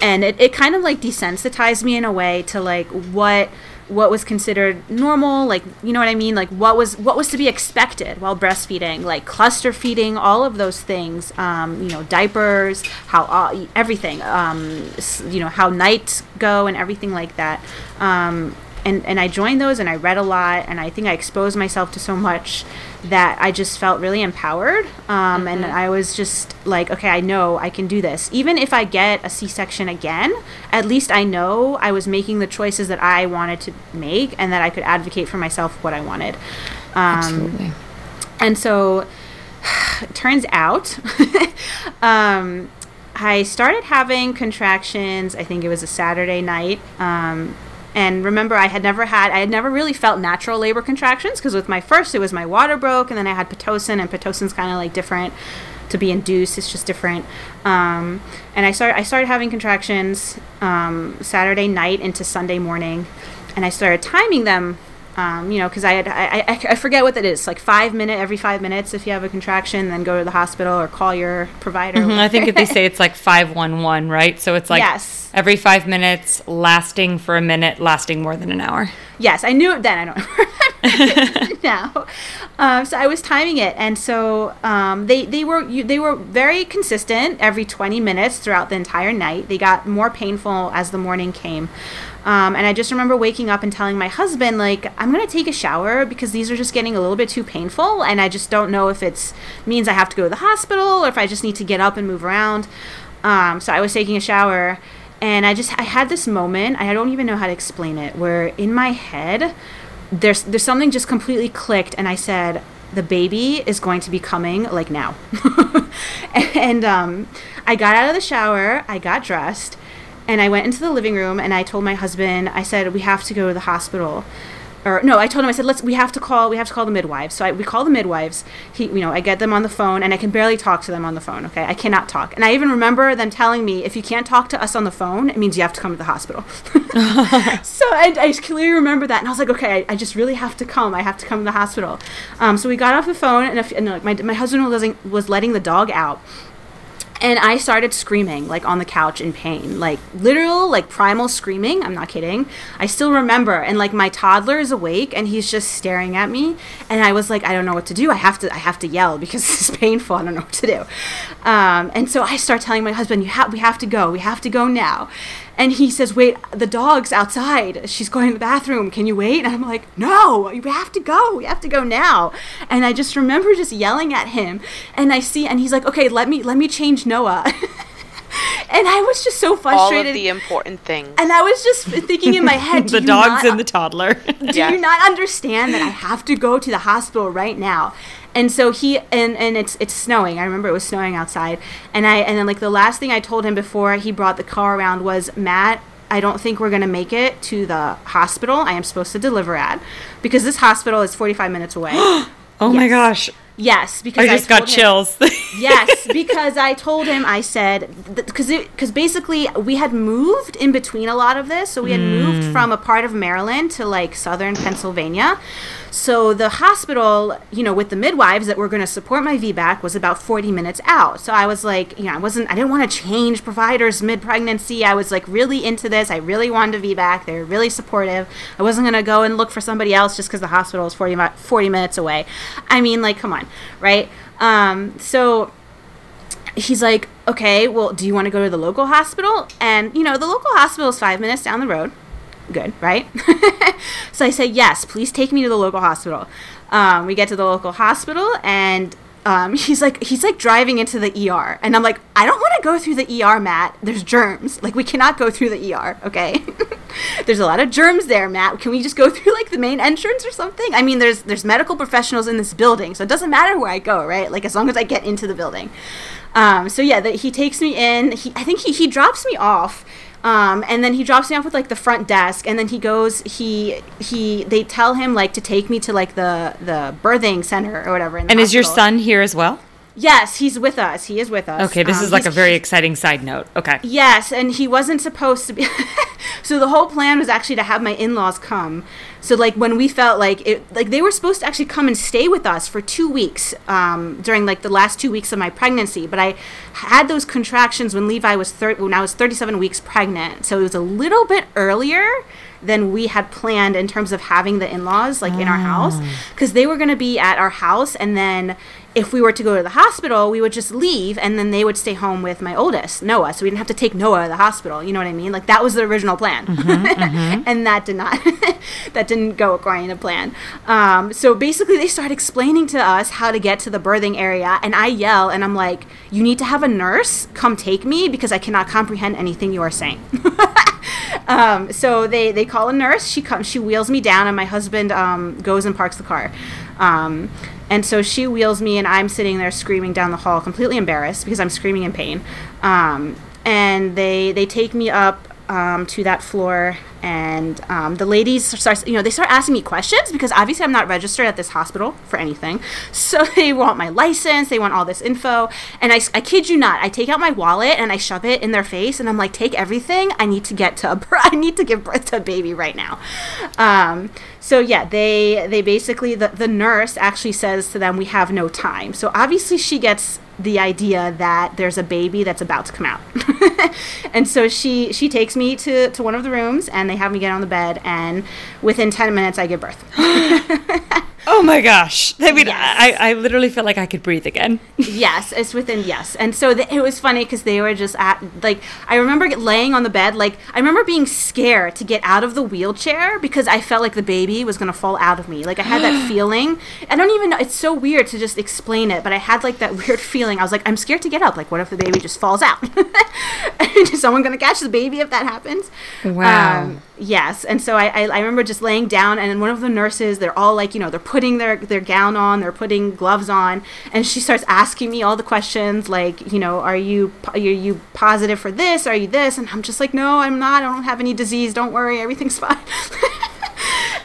and it, it kind of like desensitized me in a way to like what what was considered normal like you know what i mean? Like what was what was to be expected while breastfeeding like cluster feeding all of those things um, you know diapers how uh, everything um, you know how nights go and everything like that. Um, and and I joined those and I read a lot and I think I exposed myself to so much that I just felt really empowered um, and I was just like okay I know I can do this even if I get a C-section again at least I know I was making the choices that I wanted to make and that I could advocate for myself what I wanted um, absolutely. and so [sighs] it turns out [laughs] um, I started having contractions. I think it was a Saturday night. Um, and remember, I had never had, I had never really felt natural labor contractions because with my first, it was my water broke, and then I had Pitocin, and Pitocin's kind of like different to be induced. It's just different. Um, and I started, I started having contractions um, Saturday night into Sunday morning, and I started timing them um, you know, because I had I, I, I forget what that is, like five minute every five minutes if you have a contraction, then go to the hospital or call your provider. Mhm, I think if they say [laughs] it's like five one one, right? So it's like Yes. every five minutes, lasting for a minute, lasting more than an hour. yes, I knew it then. I don't [laughs] remember now. Um, so I was timing it, and so um, they they were you, they were very consistent every twenty minutes throughout the entire night. They got more painful as the morning came. Um, and I just remember waking up and telling my husband, like, I'm going to take a shower because these are just getting a little bit too painful. And I just don't know if it's means I have to go to the hospital or if I just need to get up and move around. Um, so I was taking a shower and I just, I had this moment, I don't even know how to explain it, where in my head, there's, there's something just completely clicked. And I said, the baby is going to be coming like now. [laughs] and um, I got out of the shower, I got dressed, and I went into the living room and I told my husband, I said, we have to go to the hospital. or no, I told him I said let's we have to call we have to call the midwives. So I, we call the midwives. He you know I get them on the phone and I can barely talk to them on the phone. Okay, I cannot talk. And I even remember them telling me if you can't talk to us on the phone, it means you have to come to the hospital. [laughs] so I, I clearly remember that, and I was like, okay, I, I, just really have to come. I have to come to the hospital. Um, so we got off the phone, and, and my my husband was was letting the dog out and I started screaming like on the couch in pain, like literal, like primal screaming. I'm not kidding. I still remember, and like my toddler is awake and he's just staring at me, and I was like, I don't know what to do. I have to, I have to yell because [laughs] this is painful. I don't know what to do. Um, and so I start telling my husband, you have, we have to go. We have to go now. And he says, Wait, the dog's outside. She's going to the bathroom. Can you wait? And I'm like, No, we have to go. We have to go now. And I just remember just yelling at him. And I see, and he's like, Okay, let me, let me change Noah. [laughs] and I was just so frustrated. All of the important things. And I was just thinking in my head, [laughs] the dog's not, and the toddler. [laughs] do you not understand that I have to go to the hospital right now? And so he and and it's it's snowing. I remember it was snowing outside, and I and then like the last thing I told him before he brought the car around was Matt. I don't think we're going to make it to the hospital I am supposed to deliver at because this hospital is 45 minutes away. [gasps] [gasps] oh yes. my gosh. Yes, because I just I got him, chills. [laughs] yes, because I told him I said because because basically we had moved in between a lot of this, so we had mm. moved from a part of Maryland to like southern Pennsylvania. So the hospital, you know, with the midwives that were going to support my VBAC was about 40 minutes out. So I was like, you know, I wasn't, I didn't want to change providers mid pregnancy. I was like really into this. I really wanted a VBAC. They were really supportive. I wasn't going to go and look for somebody else just because the hospital is 40, 40 minutes away. I mean, like, come on, right? Um, so he's like, okay, well, do you want to go to the local hospital? And, you know, the local hospital is five minutes down the road good, right? [laughs] so I say, yes, please take me to the local hospital. Um, we get to the local hospital and um, [laughs] he's like he's like driving into the ER, and I'm like, I don't want to go through the ER, Matt. There's germs. Like we cannot go through the ER. Okay, [laughs] there's a lot of germs there, Matt. Can we just go through like the main entrance or something? I mean, there's there's medical professionals in this building, so it doesn't matter where I go, right? Like as long as I get into the building. Um, so yeah, the, he takes me in. He I think he he drops me off um, and then he drops me off with like the front desk, and then he goes. He he. They tell him like to take me to like the the birthing center or whatever. and hospital. is your son here as well? Yes, he's with us. He is with us. Okay, this um, is like a very exciting side note. Okay. Yes, and he wasn't supposed to be. [laughs] so the whole plan was actually to have my in-laws come. So like when we felt like it, like they were supposed to actually come and stay with us for two weeks um, during like the last two weeks of my pregnancy, but I had those contractions when Levi was thir- when I was 37 weeks pregnant. So it was a little bit earlier than we had planned in terms of having the in-laws like in our house because ah. they were going to be at our house and then if we were to go to the hospital, we would just leave and then they would stay home with my oldest, Noah. So we didn't have to take Noah to the hospital. You know what I mean? Like that was the original plan. Mm-hmm, mm-hmm. [laughs] and that did not, [laughs] that didn't go according to plan. Um, so basically they start explaining to us how to get to the birthing area. And I yell and I'm like, you need to have a nurse come take me because I cannot comprehend anything you are saying. [laughs] um, so they, they call a nurse. She comes, she wheels me down and my husband um, goes and parks the car. Um, and so she wheels me, and I'm sitting there screaming down the hall, completely embarrassed because I'm screaming in pain. Um, and they they take me up um, to that floor, and um, the ladies start, you know, they start asking me questions because obviously I'm not registered at this hospital for anything. [laughs] So they want my license, they want all this info, and I, I kid you not, I take out my wallet and I shove it in their face, and I'm like, take everything. I need to get to a, [laughs] I need to give birth to a baby right now. Um, so yeah, they they basically the the nurse actually says to them, we have no time. So obviously she gets the idea that there's a baby that's about to come out. [laughs] and so she she takes me to, to one of the rooms and they have me get on the bed and within 10 minutes I give birth. [gasps] [laughs] Oh my gosh. I mean, yes. I, I literally felt like I could breathe again. [laughs] yes, it's within, yes. And so the, it was funny because they were just at, like, I remember laying on the bed, like, I remember being scared to get out of the wheelchair because I felt like the baby was going to fall out of me. Like, I had that [gasps] feeling. I don't even know, it's so weird to just explain it, but I had, like, that [laughs] weird feeling. I was like, I'm scared to get up. Like, what if the baby just falls out? [laughs] Is someone going to catch the baby if that happens? Wow. Um, yes. And so I, I, I remember just laying down, and one of the nurses, they're all like, you know, they're putting their, their gown on, they're putting gloves on, and she starts asking me all the questions like, you know, are you are you positive for this? Are you this? And I'm just like, no, I'm not. I don't have any disease. Don't worry, everything's [laughs] fine.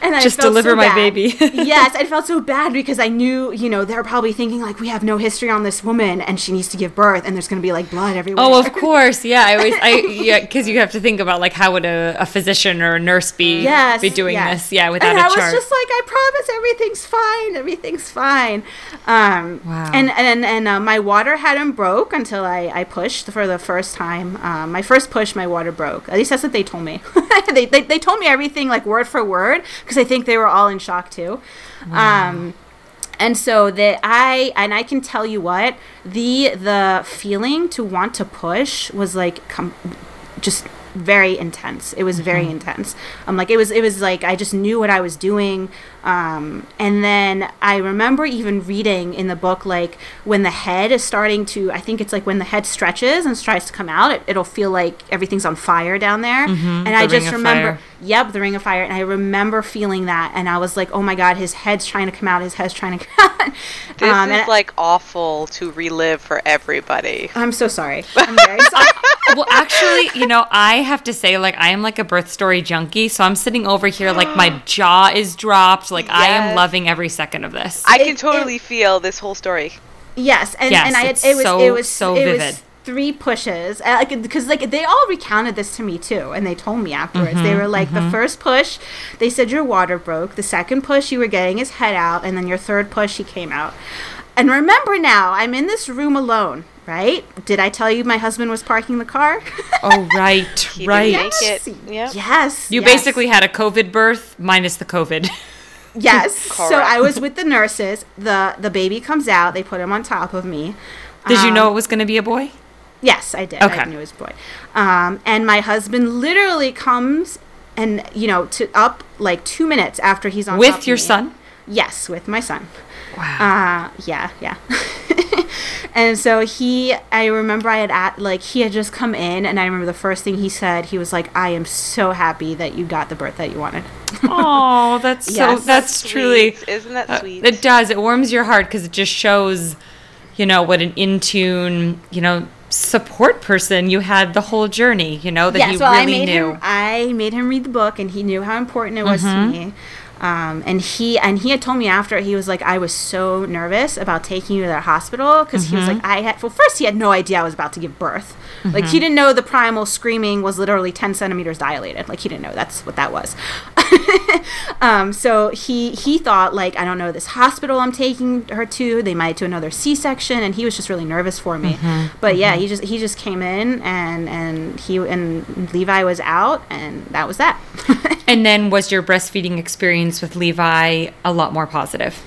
And I Just felt deliver so my bad. baby. [laughs] yes, I felt so bad because I knew, you know, they're probably thinking like we have no history on this woman and she needs to give birth and there's going to be like blood everywhere. Oh, of [laughs] course. Yeah, I always, I yeah, because you have to think about like how would a, a physician or a nurse be yes, be doing yes. this? Yeah, without and a chart. I was just like, I promise everything's fine, everything's fine. Um, Wow. And and and uh, my water hadn't broke until I I pushed for the first time. Um, my first push, my water broke. At least that's what they told me. [laughs] they, they they told me everything like word for word because I think they were all in shock too. Um, and so that I and I can tell you what the the feeling to want to push was like com- just very intense. It was very intense. I'm um, like it was it was like I just knew what I was doing. Um, and then I remember even reading in the book like when the head is starting to I think it's like when the head stretches and tries to come out, it, it'll feel like everything's on fire down there. and I the ring just of remember fire. Yep, the Ring of Fire. And I remember feeling that, and I was like, "Oh my God, his head's trying to come out. His head's trying to [laughs] come out." This Um, is and like awful to relive for everybody. I'm so sorry. [laughs] I'm very sorry. [laughs] well, actually, you know, I have to say, like, I am like a birth story junkie. So I'm sitting over here, like, my [gasps] jaw is dropped. Like, I am loving every second of this. I It- can totally feel this whole story. yes, and Yes, and I had, it's it was so- it was so it vivid. was three pushes, uh, like because like they all recounted this to me too, and they told me afterwards. Mm-hmm, they were like, the first push, they said your water broke. The second push, you were getting his head out, and then your third push, he came out. And remember now, I'm in this room alone. Right? Did I tell you my husband was parking the car? [laughs] oh, right, right. didn't make it. Yep. Yes. You yes. basically had a COVID birth minus the COVID. [laughs] Yes. so I was with the nurses. The the baby comes out. They put him on top of me. Did you Um, know it was going to be a boy? Yes, I did. Okay. I knew it was a boy. Um, and my husband literally comes and you know to up like two minutes after he's on top With your son? Yes, with my son. Wow. Uh, yeah, yeah. [laughs] and so he, I remember I had at like he had just come in, and I remember the first thing he said, he was like, "I am so happy that you got the birth that you wanted." [laughs] oh, that's so, Yes. that's truly. Isn't that Uh, sweet? It does. It warms your heart because it just shows, you know, what an in tune, you know, support person you had the whole journey. You know that yeah, he so I really made knew. him. I made him read the book, and he knew how important it was Mm-hmm. to me. Um, and he and he had told me after he was like, I was so nervous about taking you to the hospital because he was Mm-hmm. like, I had. Well, first he had no idea I was about to give birth. Like Mm-hmm. he didn't know the primal screaming was literally ten centimeters dilated. Like he didn't know that's what that was. [laughs] um, so he he thought like I don't know this hospital I'm taking her to. They might do another C-section, and he was just really nervous for me. Mm-hmm. But yeah, he just he just came in and and he and Levi was out, and that was that. [laughs] and then was your breastfeeding experience with Levi a lot more positive?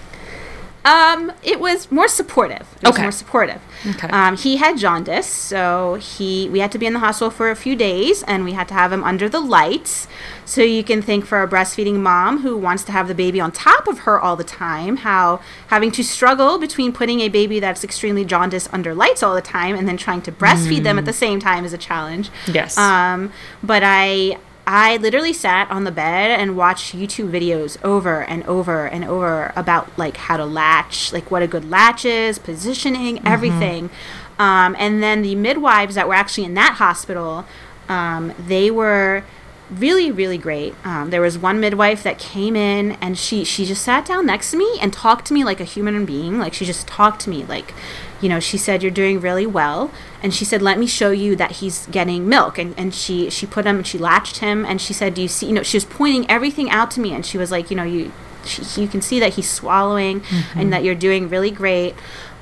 Um, it was more supportive. It was Okay. more supportive. Okay. Um, he had jaundice, so he we had to be in the hospital for a few days, and we had to have him under the lights. So you can think for a breastfeeding mom who wants to have the baby on top of her all the time, how having to struggle between putting a baby that's extremely jaundiced under lights all the time and then trying to breastfeed them at the same time is a challenge. Yes. Um, but I I literally sat on the bed and watched YouTube videos over and over and over about like how to latch, like what a good latch is, positioning, everything. Um, and then the midwives that were actually in that hospital, um, they were really really great. Um, there was one midwife that came in and she she just sat down next to me and talked to me like a human being. Like she just talked to me like you know she said you're doing really well. And she said let me show you that he's getting milk. And, and she she put him and she latched him and she said do you see you know she was pointing everything out to me and she was like you know you she, you can see that he's swallowing and that you're doing really great.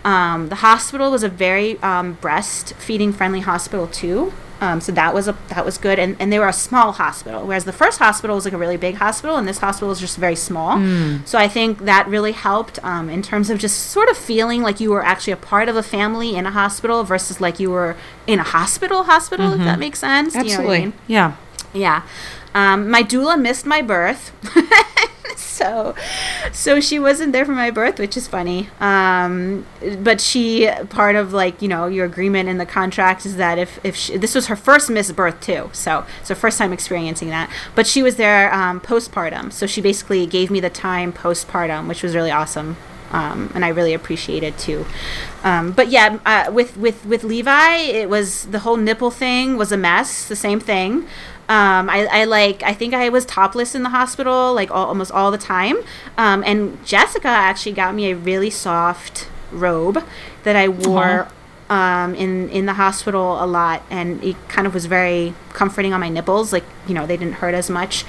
Um, the hospital was a very um, breastfeeding friendly hospital too um, so that was a that was good and, and they were a small hospital whereas the first hospital was like a really big hospital and this hospital was just very small so i think that really helped um, in terms of just sort of feeling like you were actually a part of a family in a hospital versus like you were in a hospital hospital if that makes sense Do you know what I Absolutely. mean? Yeah. Yeah. Um, my doula missed my birth. [laughs] [laughs] so so she wasn't there for my birth, which is funny. Um, but she part of like, you know, your agreement in the contract is that if if she, this was her first missed birth too. So her first time experiencing that. But she was there um, postpartum. So she basically gave me the time postpartum, which was really awesome. um, and I really appreciate it too. Um, but yeah, uh, with with with Levi, it was the whole nipple thing was a mess. The same thing. Um, I, I, like I think I was topless in the hospital like all, almost all the time. Um, and Jessica actually got me a really soft robe that I wore uh-huh. um, in in the hospital a lot, and it kind of was very comforting on my nipples. Like you know they didn't hurt as much.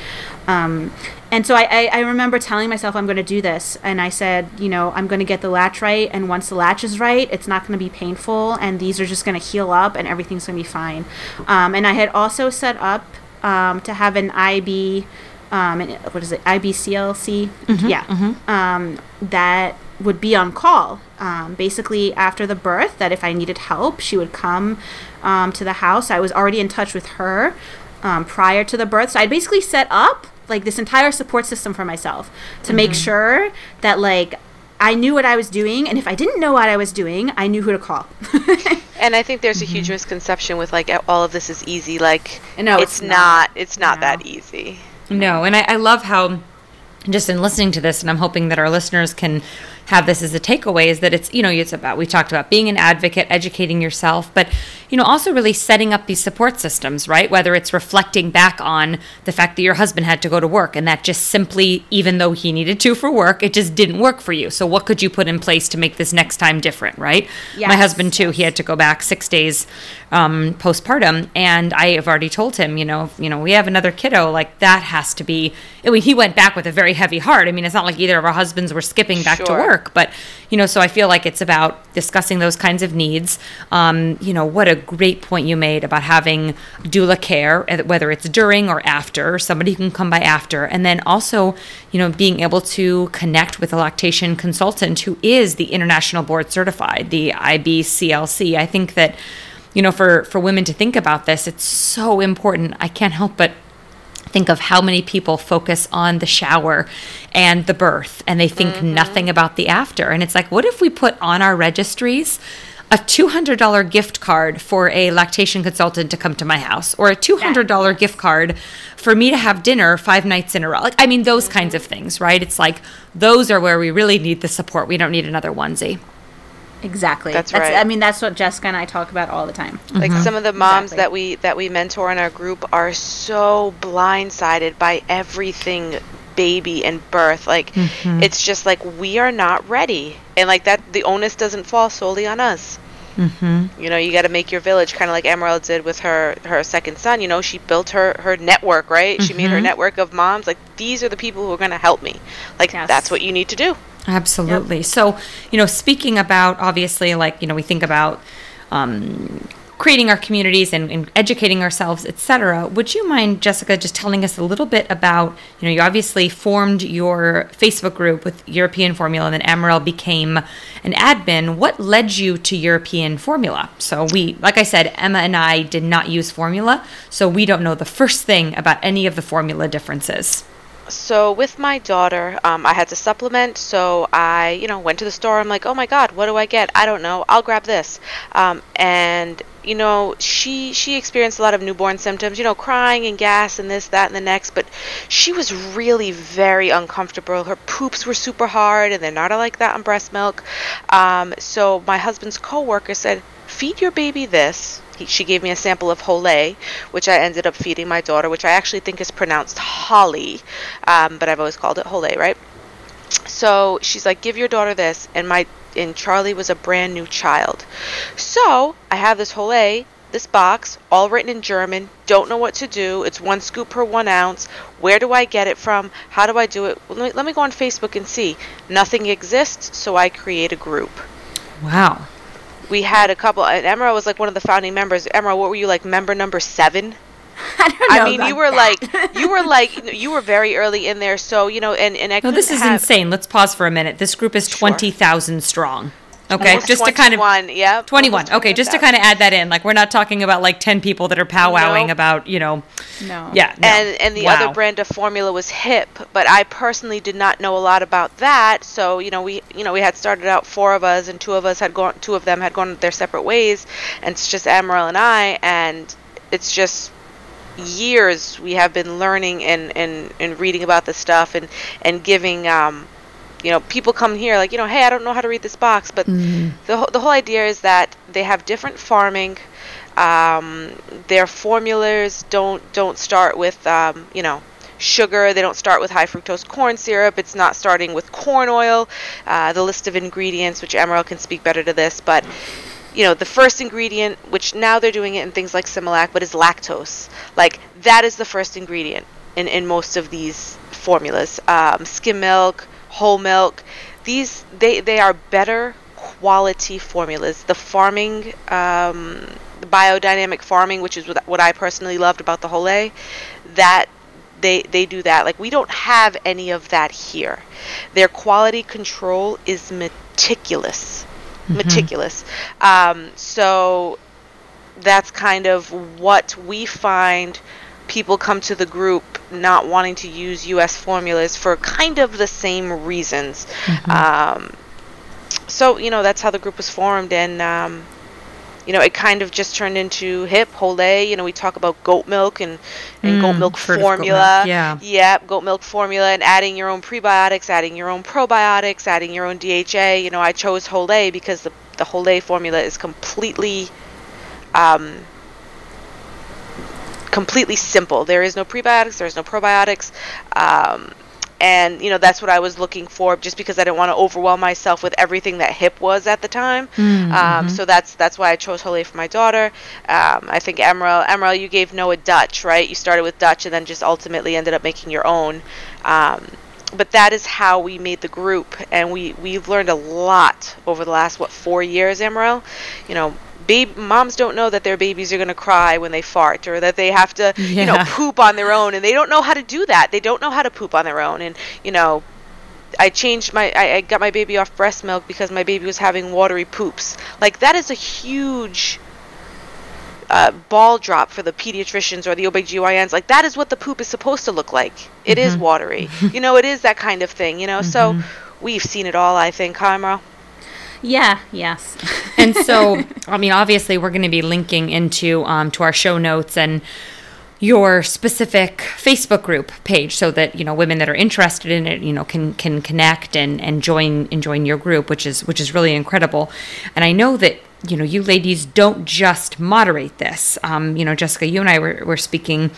Um, and so I, I, I, remember telling myself I'm going to do this, and I said you know I'm going to get the latch right, and once the latch is right, it's not going to be painful, and these are just going to heal up, and everything's going to be fine. Um, and I had also set up um, to have an IB, um, an, what is it, IBCLC? Mm-hmm, yeah. Mm-hmm. Um, that would be on call. Um, basically, after the birth, that if I needed help, she would come um, to the house. I was already in touch with her um, prior to the birth. So I basically set up like this entire support system for myself to mm-hmm. make sure that like I knew what I was doing, and if I didn't know what I was doing, I knew who to call. [laughs] and I think there's a huge mm-hmm. misconception with like all of this is easy. Like, no, it's, it's not. not. It's not no. that easy. No, and I, I love how just in listening to this, and I'm hoping that our listeners can have this as a takeaway is that it's you know it's about we talked about being an advocate educating yourself but you know also really setting up these support systems right? Whether it's reflecting back on the fact that your husband had to go to work and that just simply even though he needed to for work it just didn't work for you. So what could you put in place to make this next time different right? Yes. my husband too he had to go back six days um, postpartum and i have already told him you know you know we have another kiddo like that has to be I mean, he went back with a very heavy heart. I mean it's not like either of our husbands were skipping back sure. to work work. But, you know, so I feel like it's about discussing those kinds of needs. Um, you know, what a great point you made about having doula care, uh, whether it's during or after, somebody who can come by after. And then also, you know, being able to connect with a lactation consultant who is the international board certified, the IBCLC. I think that, you know, for, for women to think about this, it's so important. I can't help but think of how many people focus on the shower and the birth and they think mm-hmm. nothing about the after. And it's like, what if we put on our registries a $200 gift card for a lactation consultant to come to my house or a $200 gift card for me to have dinner five nights in a row? Like, I mean, those mm-hmm. kinds of things, right? It's like, those are where we really need the support. We don't need another onesie. Exactly. That's, that's, right. I mean, that's what Jessica and I talk about all the time. Like mm-hmm. some of the moms exactly. that we that we mentor in our group are so blindsided by everything baby and birth. Like mm-hmm. it's just like we are not ready, and like that the onus doesn't fall solely on us. Mm-hmm. You know, you got to make your village, kind of like Emerald did with her her second son. You know, she built her her network, right? Mm-hmm. She made her mm-hmm. network of moms. Like these are the people who are going to help me. Like yes. that's what you need to do. Absolutely. Yep. So, you know, speaking about obviously, like you know, we think about um, creating our communities and, and educating ourselves, etc. Would you mind, Jessica, just telling us a little bit about, you know, you obviously formed your Facebook group with European Formula and then Emerald became an admin. What led you to European Formula? So we, like I said, Emma and I did not use formula, so we don't know the first thing about any of the formula differences so with my daughter, um, I had to supplement. So I, you know, went to the store. I'm like, oh my god, what do I get? I don't know. I'll grab this. Um, and you know, she she experienced a lot of newborn symptoms. You know, crying and gas and this, that, and the next. But she was really very uncomfortable. Her poops were super hard, and they're not like that on breast milk. Um, so my husband's coworker said, feed your baby this he, she gave me a sample of Holay, which I ended up feeding my daughter, which I actually think is pronounced Holly, um, but I've always called it Holay, right? So she's like, give your daughter this, and my and Charlie was a brand new child. So I have this Holay, this box, all written in German. Don't know what to do. It's one scoop per one ounce. Where do I get it from? How do I do it? Let me, let me go on Facebook and see. Nothing exists, so I create a group. Wow we had a couple and Emerald was like one of the founding members. Emerald, what were you like member number 7? [laughs] I, I mean, you were that. like, you were like, you were very early in there. So you know, and and I. No, this is have... insane. Let's pause for a minute. This group is twenty thousand strong. Okay, Almost just to kind of yeah, twenty-one. Okay, just to kind of add that in, like we're not talking about like ten people that are powwowing nope. about you know. No. Yeah. No. And and the wow. other brand of formula was HiPP, but I personally did not know a lot about that. So you know we you know we had started out four of us, and two of us had gone, two of them had gone their separate ways, and it's just Emerald and I, and it's just years we have been learning and and, and reading about this stuff and and giving um you know, people come here like, you know, hey, I don't know how to read this box, but the wh- the whole idea is that they have different farming. Um, their formulas don't don't start with um, you know sugar. They don't start with high fructose corn syrup. It's not starting with corn oil. Uh, the list of ingredients, which Emerald can speak better to this, but you know the first ingredient, which now they're doing it in things like Similac, but is lactose. Like that is the first ingredient in in most of these formulas. Um, skim milk, whole milk. These they they are better quality formulas. The farming, um, the biodynamic farming, which is what, I personally loved about the Holle, that they they do that. Like we don't have any of that here. Their quality control is meticulous, meticulous. Um, so that's kind of what we find people come to the group not wanting to use US formulas for kind of the same reasons. Um, so, you know, that's how the group was formed. And, um, you know, it kind of just turned into HiPP, Holle You know, we talk about goat milk and, and goat Mm, milk heard of goat milk, formula. yeah. Yep, goat milk formula and adding your own prebiotics, adding your own probiotics, adding your own DHA. You know, I chose Holle because the, the Holle formula is completely um, completely simple. There is no prebiotics, there is no probiotics. Um, and you know that's what I was looking for, just because I didn't want to overwhelm myself with everything that HiPP was at the time. Um, so that's that's why I chose Holle for my daughter. Um, I think Emerald, Emerald, you gave Noah Dutch, right? You started with Dutch and then just ultimately ended up making your own. Um, but that is how we made the group, and we we've learned a lot over the last what four years, Emerald. You know, babe, moms don't know that their babies are going to cry when they fart, or that they have to, you know, [laughs] poop on their own, and they don't know how to do that. They don't know how to poop on their own, and you know. I changed my I, I got my baby off breast milk because my baby was having watery poops. Like that is a huge uh, ball drop for the pediatricians or the OBGYNs. Like that is what the poop is supposed to look like. It is watery. [laughs] you know, it is that kind of thing, you know. So we've seen it all, I think, Kymra. Yeah. Yes. and so [laughs] i mean obviously we're going to be linking into um, to our show notes and your specific facebook group page so that you know women that are interested in it you know can can connect and and join and join your group which is which is really incredible and i know that you know you ladies don't just moderate this um, you know jessica you and i were, were speaking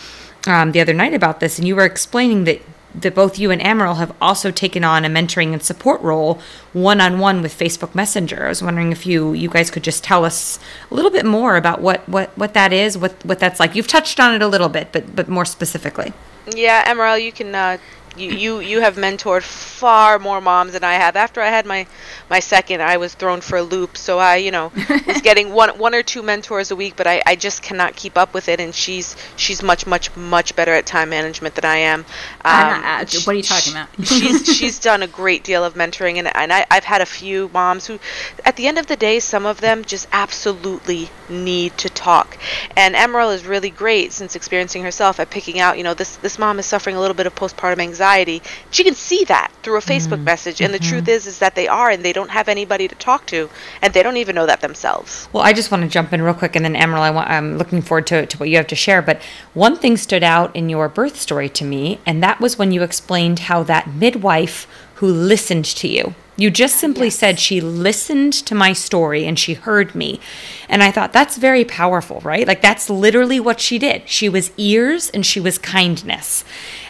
um, the other night about this and you were explaining that that both you and Emerald have also taken on a mentoring and support role one on one with Facebook Messenger. I was wondering if you you guys could just tell us a little bit more about what what what that is, what what that's like. You've touched on it a little bit, but but more specifically. Yeah, Emerald, you can uh, you, you you have mentored far more moms than I have. After I had my my second, I was thrown for a loop. So I, you know, was [laughs] getting one one or two mentors a week, but I, I just cannot keep up with it. And she's she's much much much better at time management than I am. Um, uh, what are you talking sh- about? she's she's [laughs] done a great deal of mentoring, and and I, I've had a few moms who, at the end of the day, some of them just absolutely need to talk. And Emerald is really great since experiencing herself at picking out, you know, this this mom is suffering a little bit of postpartum anxiety. She can see that through a Facebook mm-hmm. message, and the mm-hmm. truth is is that they are, and they don't have anybody to talk to, and they don't even know that themselves. Well, I just want to jump in real quick, and then Emerald, I want, I'm looking forward to, to what you have to share. But one thing stood out in your birth story to me, and that was when you explained how that midwife who listened to you. You just simply said she listened to my story and she heard me. And I thought that's very powerful, right? Like that's literally what she did. She was ears and she was kindness.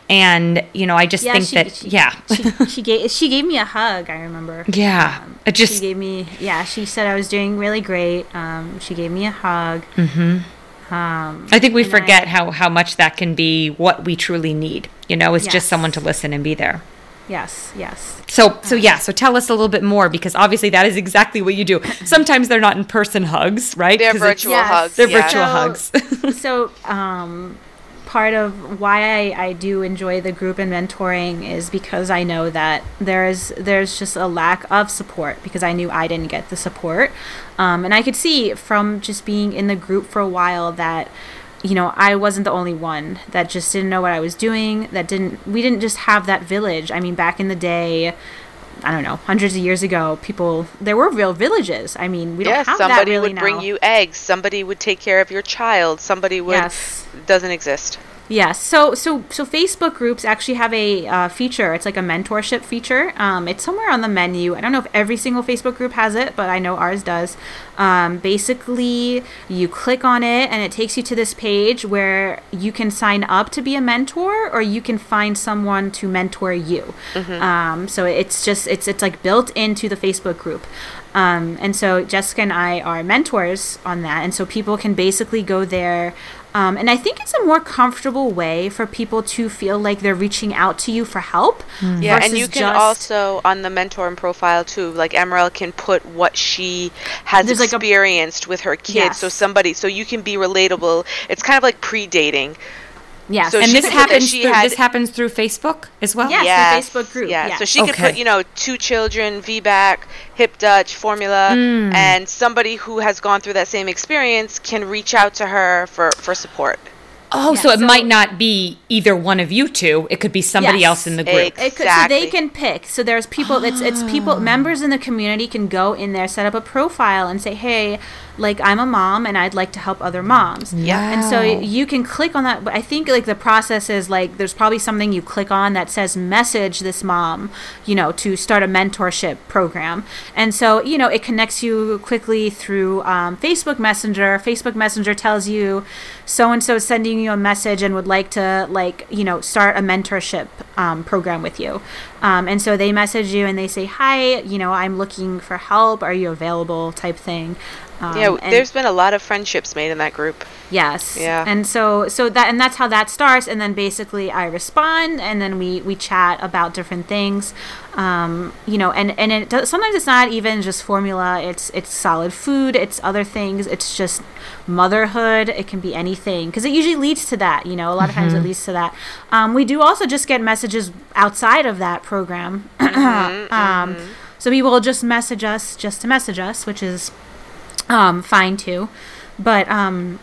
And, you know, I just think she, that, she- yeah. she, she gave she gave me a hug. I remember. [laughs] yeah. It She just, gave me yeah. She said I was doing really great. Um, she gave me a hug. Mm-hmm. Um, I think we forget I- how how much that can be what we truly need. You know, is Yes. just someone to listen and be there. Yes, yes. So so yeah, so tell us a little bit more because obviously that is exactly what you do. Sometimes they're not in person hugs, right? They're virtual Yes. hugs. They're yeah. virtual So- hugs. [laughs] so um, part of why I, I do enjoy the group and mentoring is because I know that there's there's just a lack of support because I knew I didn't get the support, um, and I could see from just being in the group for a while that you know I wasn't the only one that just didn't know what I was doing that didn't we didn't just have that village I mean back in the day I don't know hundreds of years ago people there were real villages I mean we don't have somebody that really would bring you eggs. Somebody would take care of your child. Somebody would Yes. doesn't exist. Yes. So so so Facebook groups actually have a uh, feature. It's like a mentorship feature. Um, it's somewhere on the menu. I don't know if every single Facebook group has it, but I know ours does. Um, basically, you click on it and it takes you to this page where you can sign up to be a mentor, or you can find someone to mentor you. Um, so it's just it's it's like built into the Facebook group. Um, and so Jessica and I are mentors on that. And so people can basically go there. Um, and I think it's a more comfortable way for people to feel like they're reaching out to you for help. Yeah, and you can also on the mentor and profile too. Like Emerald can put what she has There's like a- experienced with her kids. So somebody, so you can be relatable. It's kind of like pre-dating. Yes. so And she this could put that happens. she Through, had- this happens through Facebook as well. Yes. through Facebook group, Yeah. yeah. So she could put, you know, two children, VBAC, HiPP Dutch, formula, Mm. and somebody who has gone through that same experience can reach out to her for, for support. Oh, Yeah, so it so- might not be either one of you two. It could be somebody Yes. else in the group. Ex- It could, so they can pick. So there's people. It's it's people. [gasps] Members in the community can go in there, set up a profile, and say, "Hey, like I'm a mom, and I'd like to help other moms." Yeah. And so you can click on that. But I think like the process is like there's probably something you click on that says message this mom, you know, to start a mentorship program. And so you know it connects you quickly through um, Facebook Messenger. Facebook Messenger tells you so and so sending you a message and would like to like you know start a mentorship um, program with you. Um, and so they message you and they say hi. You know I'm looking for help. Are you available? Type thing. Um, yeah, and- there's been a lot of friendships made in that group. Yes. Yeah. And so so that and that's how that starts and then basically I respond and then we we chat about different things. Um, you know, and and it does, sometimes it's not even just formula. It's it's solid food, it's other things. It's just motherhood. It can be anything because it usually leads to that, you know. A lot of times it leads to that. Um, we do also just get messages outside of that program. [clears throat] um, so people will just message us just to message us, which is um, fine too. But um,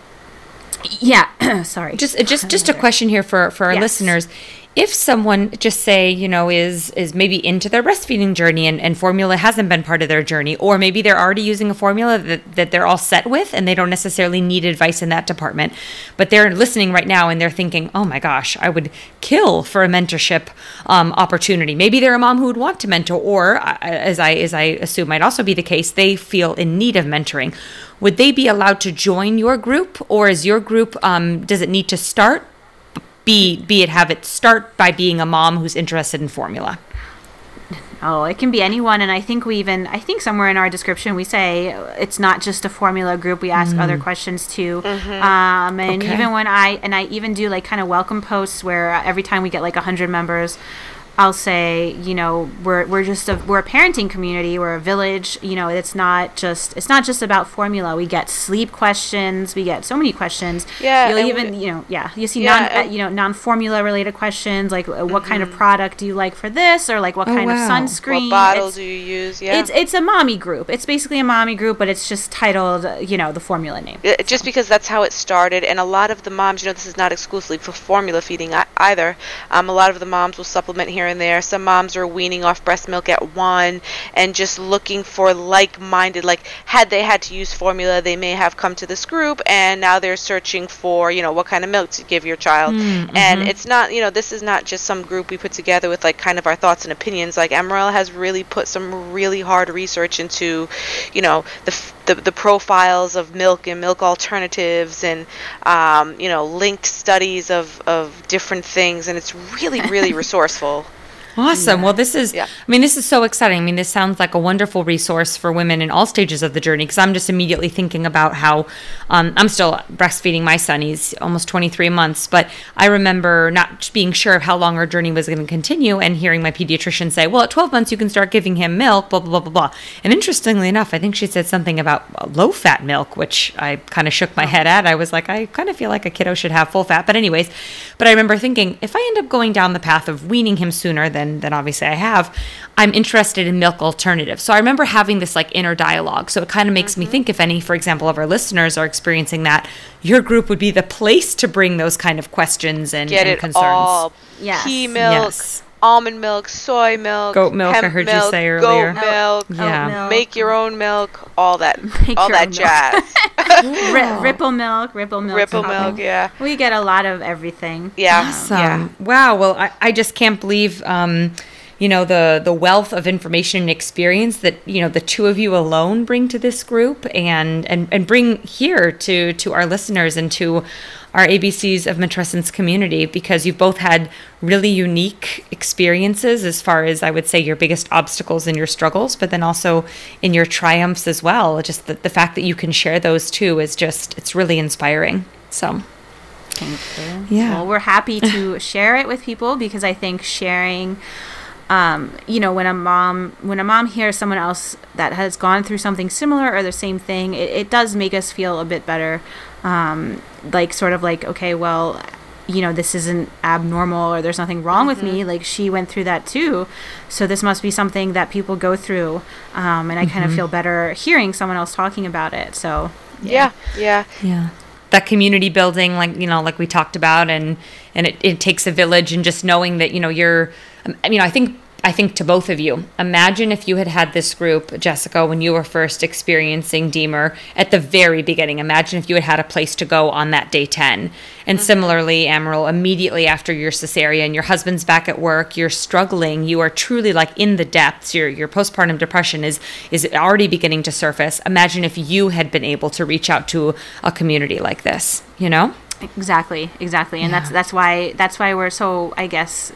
yeah, [clears throat] sorry. just just just a question here for for our Yes. listeners if someone just say you know is is maybe into their breastfeeding journey and, and formula hasn't been part of their journey or maybe they're already using a formula that, that they're all set with and they don't necessarily need advice in that department but they're listening right now and they're thinking oh my gosh i would kill for a mentorship um, opportunity. Maybe they're a mom who would want to mentor or uh, as i as i assume might also be the case they feel in need of mentoring. Would they be allowed to join your group or is your group um, does it need to start be be it have it start by being a mom who's interested in formula Oh, it can be anyone, and I think we even I think somewhere in our description we say it's not just a formula group. We ask other questions too, um, and Okay. even when I and I even do like kind of welcome posts where every time we get like hundred members. I'll say, you know, we're, we're just a we're a parenting community, we're a village. You know, it's not just it's not just about formula. We get sleep questions, we get so many questions. Yeah, you'll even we- you know yeah you see Yeah, non and- you know non formula related questions like uh, what kind of product do you like for this or like what Oh, kind wow. of sunscreen. What bottle It's- do you use? Yeah. it's it's a mommy group. It's basically a mommy group, but it's just titled, uh, you know, the formula name. Uh, just because that's how it started and a lot of the moms you know this is not exclusively for formula feeding either um, a lot of the moms will supplement here and there. Some moms are weaning off breast milk at one and just looking for like-minded like had they had to use formula they may have come to this group and now they're searching for you know what kind of milk to give your child. And it's not you know this is not just some group we put together with like kind of our thoughts and opinions. Like emerald has really put some really hard research into you know the f- the, the profiles of milk and milk alternatives and um, you know linked studies of, of different things. And it's really really [laughs] resourceful Awesome. Well, this is, Yeah. I mean, this is so exciting. I mean, this sounds like a wonderful resource for women in all stages of the journey because I'm just immediately thinking about how um, I'm still breastfeeding my son. He's almost 23 months, but I remember not being sure of how long our journey was going to continue and hearing my pediatrician say, well, at 12 months, you can start giving him milk, blah, blah, blah, blah, blah. And interestingly enough, I think she said something about low fat milk, which I kind of shook my head at. I was like, I kind of feel like a kiddo should have full fat. But, anyways, but I remember thinking, if I end up going down the path of weaning him sooner than, than obviously I have, I'm interested in milk alternatives. So I remember having this like inner dialogue. So it kind of makes me mm-hmm. think if any, for example, of our listeners are experiencing that, your group would be the place to bring those kind of questions and, get and it concerns. all Yes. pea milk Yes. Almond milk, soy milk, Goat milk, I hemp heard you say earlier. Goat milk, Yeah. Oat milk. make your own milk, all that, [laughs] Make all that jazz. [laughs] Ri- ripple milk, ripple milk. Ripple something. milk, yeah, We get a lot of everything. yeah, Awesome. yeah. Wow. Well, I, I just can't believe, um, you know, the the wealth of information and experience that you know the two of you alone bring to this group, and and and bring here to to our listeners and to our ABCs of Matrescence community because you've both had really unique experiences as far as I would say your biggest obstacles and your struggles, but then also in your triumphs as well. Just the, the fact that you can share those too is just it's really inspiring. So Thank you. Yeah. Well, we're happy to [laughs] share it with people because I think sharing, um, you know, when a mom when a mom hears someone else that has gone through something similar or the same thing, it, it does make us feel a bit better. Um, like sort of like, okay, well, you know, this isn't abnormal or there's nothing wrong with me. Like she went through that too, so this must be something that people go through. Um, and I kind of feel better hearing someone else talking about it. So yeah, yeah. Yeah. That community building, like, you know, like we talked about and, and it, it takes a village and just knowing that, you know, you're, um, I mean, I think, I think to both of you, imagine if you had had this group, Jessica, when you were first experiencing D-MER at the very beginning. Imagine if you had had a place to go on that day 10. And mm-hmm. similarly, Emerald, immediately after your cesarean, your husband's back at work, you're struggling, you are truly like in the depths. Your your postpartum depression is is already beginning to surface. Imagine if you had been able to reach out to a community like this, you know? Exactly, exactly, and that's that's why that's why we're so I guess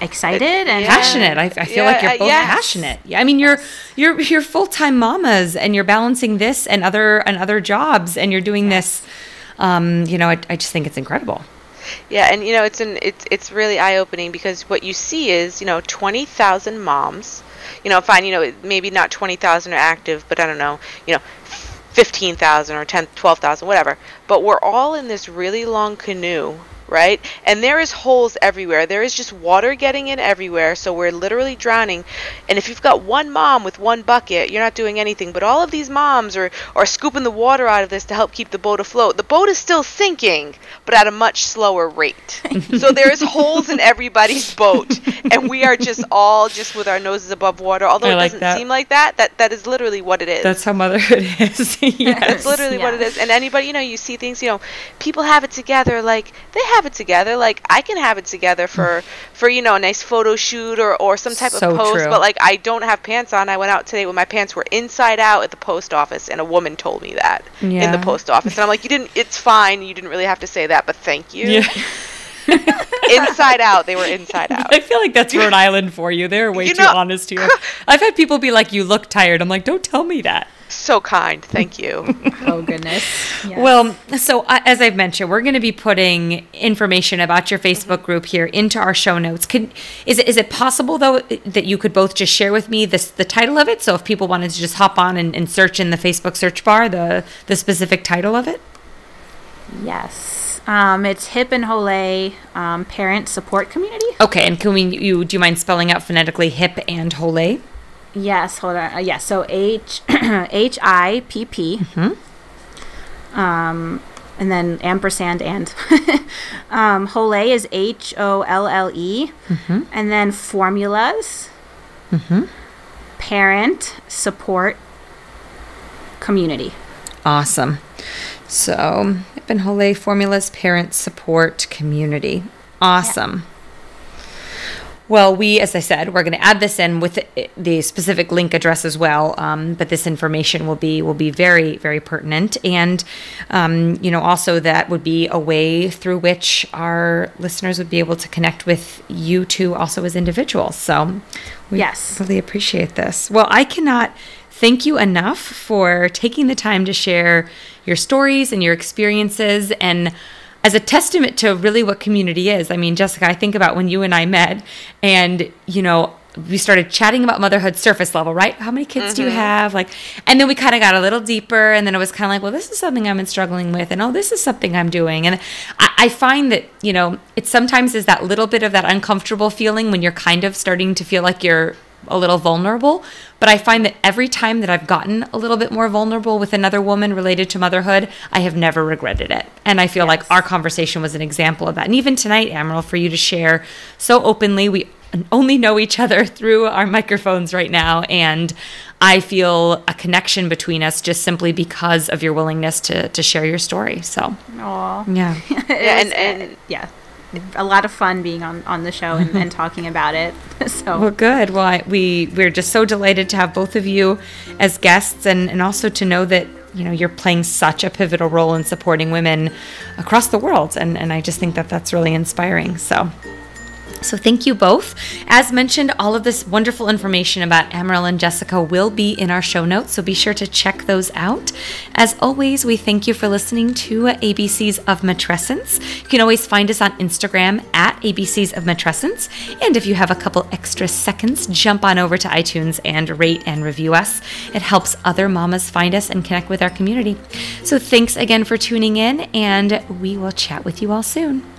excited and passionate. I, I feel Yeah, like you're uh, both yes. passionate. Yeah, I mean, you're you're you're full time mamas, and you're balancing this and other and other jobs, and you're doing this. Um, you know, I, I just think it's incredible. Yeah, and you know it's an it's it's really eye opening because what you see is you know twenty thousand moms, you know fine you know maybe not twenty thousand are active, but I don't know you know fifteen thousand or 10, 12,000, whatever. But we're all in this really long canoe, right? And there is holes everywhere. There is just water getting in everywhere, so we're literally drowning. And if you've got one mom with one bucket, you're not doing anything. But all of these moms are are scooping the water out of this to help keep the boat afloat. The boat is still sinking, but at a much slower rate. [laughs] so there's holes in everybody's boat, and we are just all just with our noses above water. Although I it like doesn't that. seem like that, that that is literally what it is. That's how motherhood [laughs] is. yes. That's literally what it is. And anybody, you know, you see things, you know, people have it together. Like they have it together. Like I can have it together for, mm. for you know, a nice photo shoot or or some type So of post. true. But like I don't have pants on. I went out today when my pants were inside out at the post office, and a woman told me that in the post office, and I'm like, you didn't. It's fine. You didn't really have to say that, but thank you. Yeah. [laughs] inside out, they were inside [laughs] out. I feel like that's Rhode Island for you. They're way You too honest here. [laughs] I've had people be like, "You look tired." I'm like, "Don't tell me that." So kind. Thank you. [laughs] oh goodness. Yes. Well, so uh, as I've mentioned, we're going to be putting information about your Facebook group here into our show notes. Could is it is it possible though that you could both just share with me this the title of it? So if people wanted to just hop on and, and search in the Facebook search bar the the specific title of it. yes, um, it's HiPP and Holle um, Parent Support Community. Okay, and can we you do you mind spelling out phonetically HiPP and Holle? Yes, hold on. Uh, yes, so H [clears throat] H I P P. Um, and then ampersand and. [laughs] um, Holle is H O L L E, and then formulas. Parent support community. Awesome. So, HiPP and Holle Formulas Parent Support Community. Awesome. Well, we, as I said, we're going to add this in with the- specific link address as well. Um, but this information will be will be very very pertinent, and um, you know also that would be a way through which our listeners would be able to connect with you two also as individuals. So, we Yes. really appreciate this. Well, I cannot thank you enough for taking the time to share your stories and your experiences and as a testament to really what community is. I mean, Jessica, I think about when you and I met and, you know, we started chatting about motherhood surface level, right? How many kids do you mm-hmm. have? Like, and then we kind of got a little deeper, and then it was kind of like, well, this is something I've been struggling with, and oh, this is something I'm doing. And I, I find that, you know, it sometimes is that little bit of that uncomfortable feeling when you're kind of starting to feel like you're a little vulnerable. But I find that every time that I've gotten a little bit more vulnerable with another woman related to motherhood, I have never regretted it. And I feel like our conversation was an example of that. And even tonight, Emerald, for you to share so openly, we only know each other [laughs] through our microphones right now. And I feel a connection between us just simply because of your willingness to, to share your story. So, Aw. yeah. [laughs] Yeah, and- and- yeah, a lot of fun being on, on the show and, and [laughs] talking about it. [laughs] So Well, good. Well, I, we we're just so delighted to have both of you as guests, and and also to know that you know you're playing such a pivotal role in supporting women across the world, and and I just think that that's really inspiring. So. So thank you both. As mentioned, all of this wonderful information about Emerald and Jessica will be in our show notes, so be sure to check those out. As always, we thank you for listening to ABCs of Matrescence. You can always find us on Instagram at ABCs of Matrescence. And if you have a couple extra seconds, jump on over to iTunes and rate and review us. It helps other mamas find us and connect with our community. So thanks again for tuning in, and we will chat with you all soon.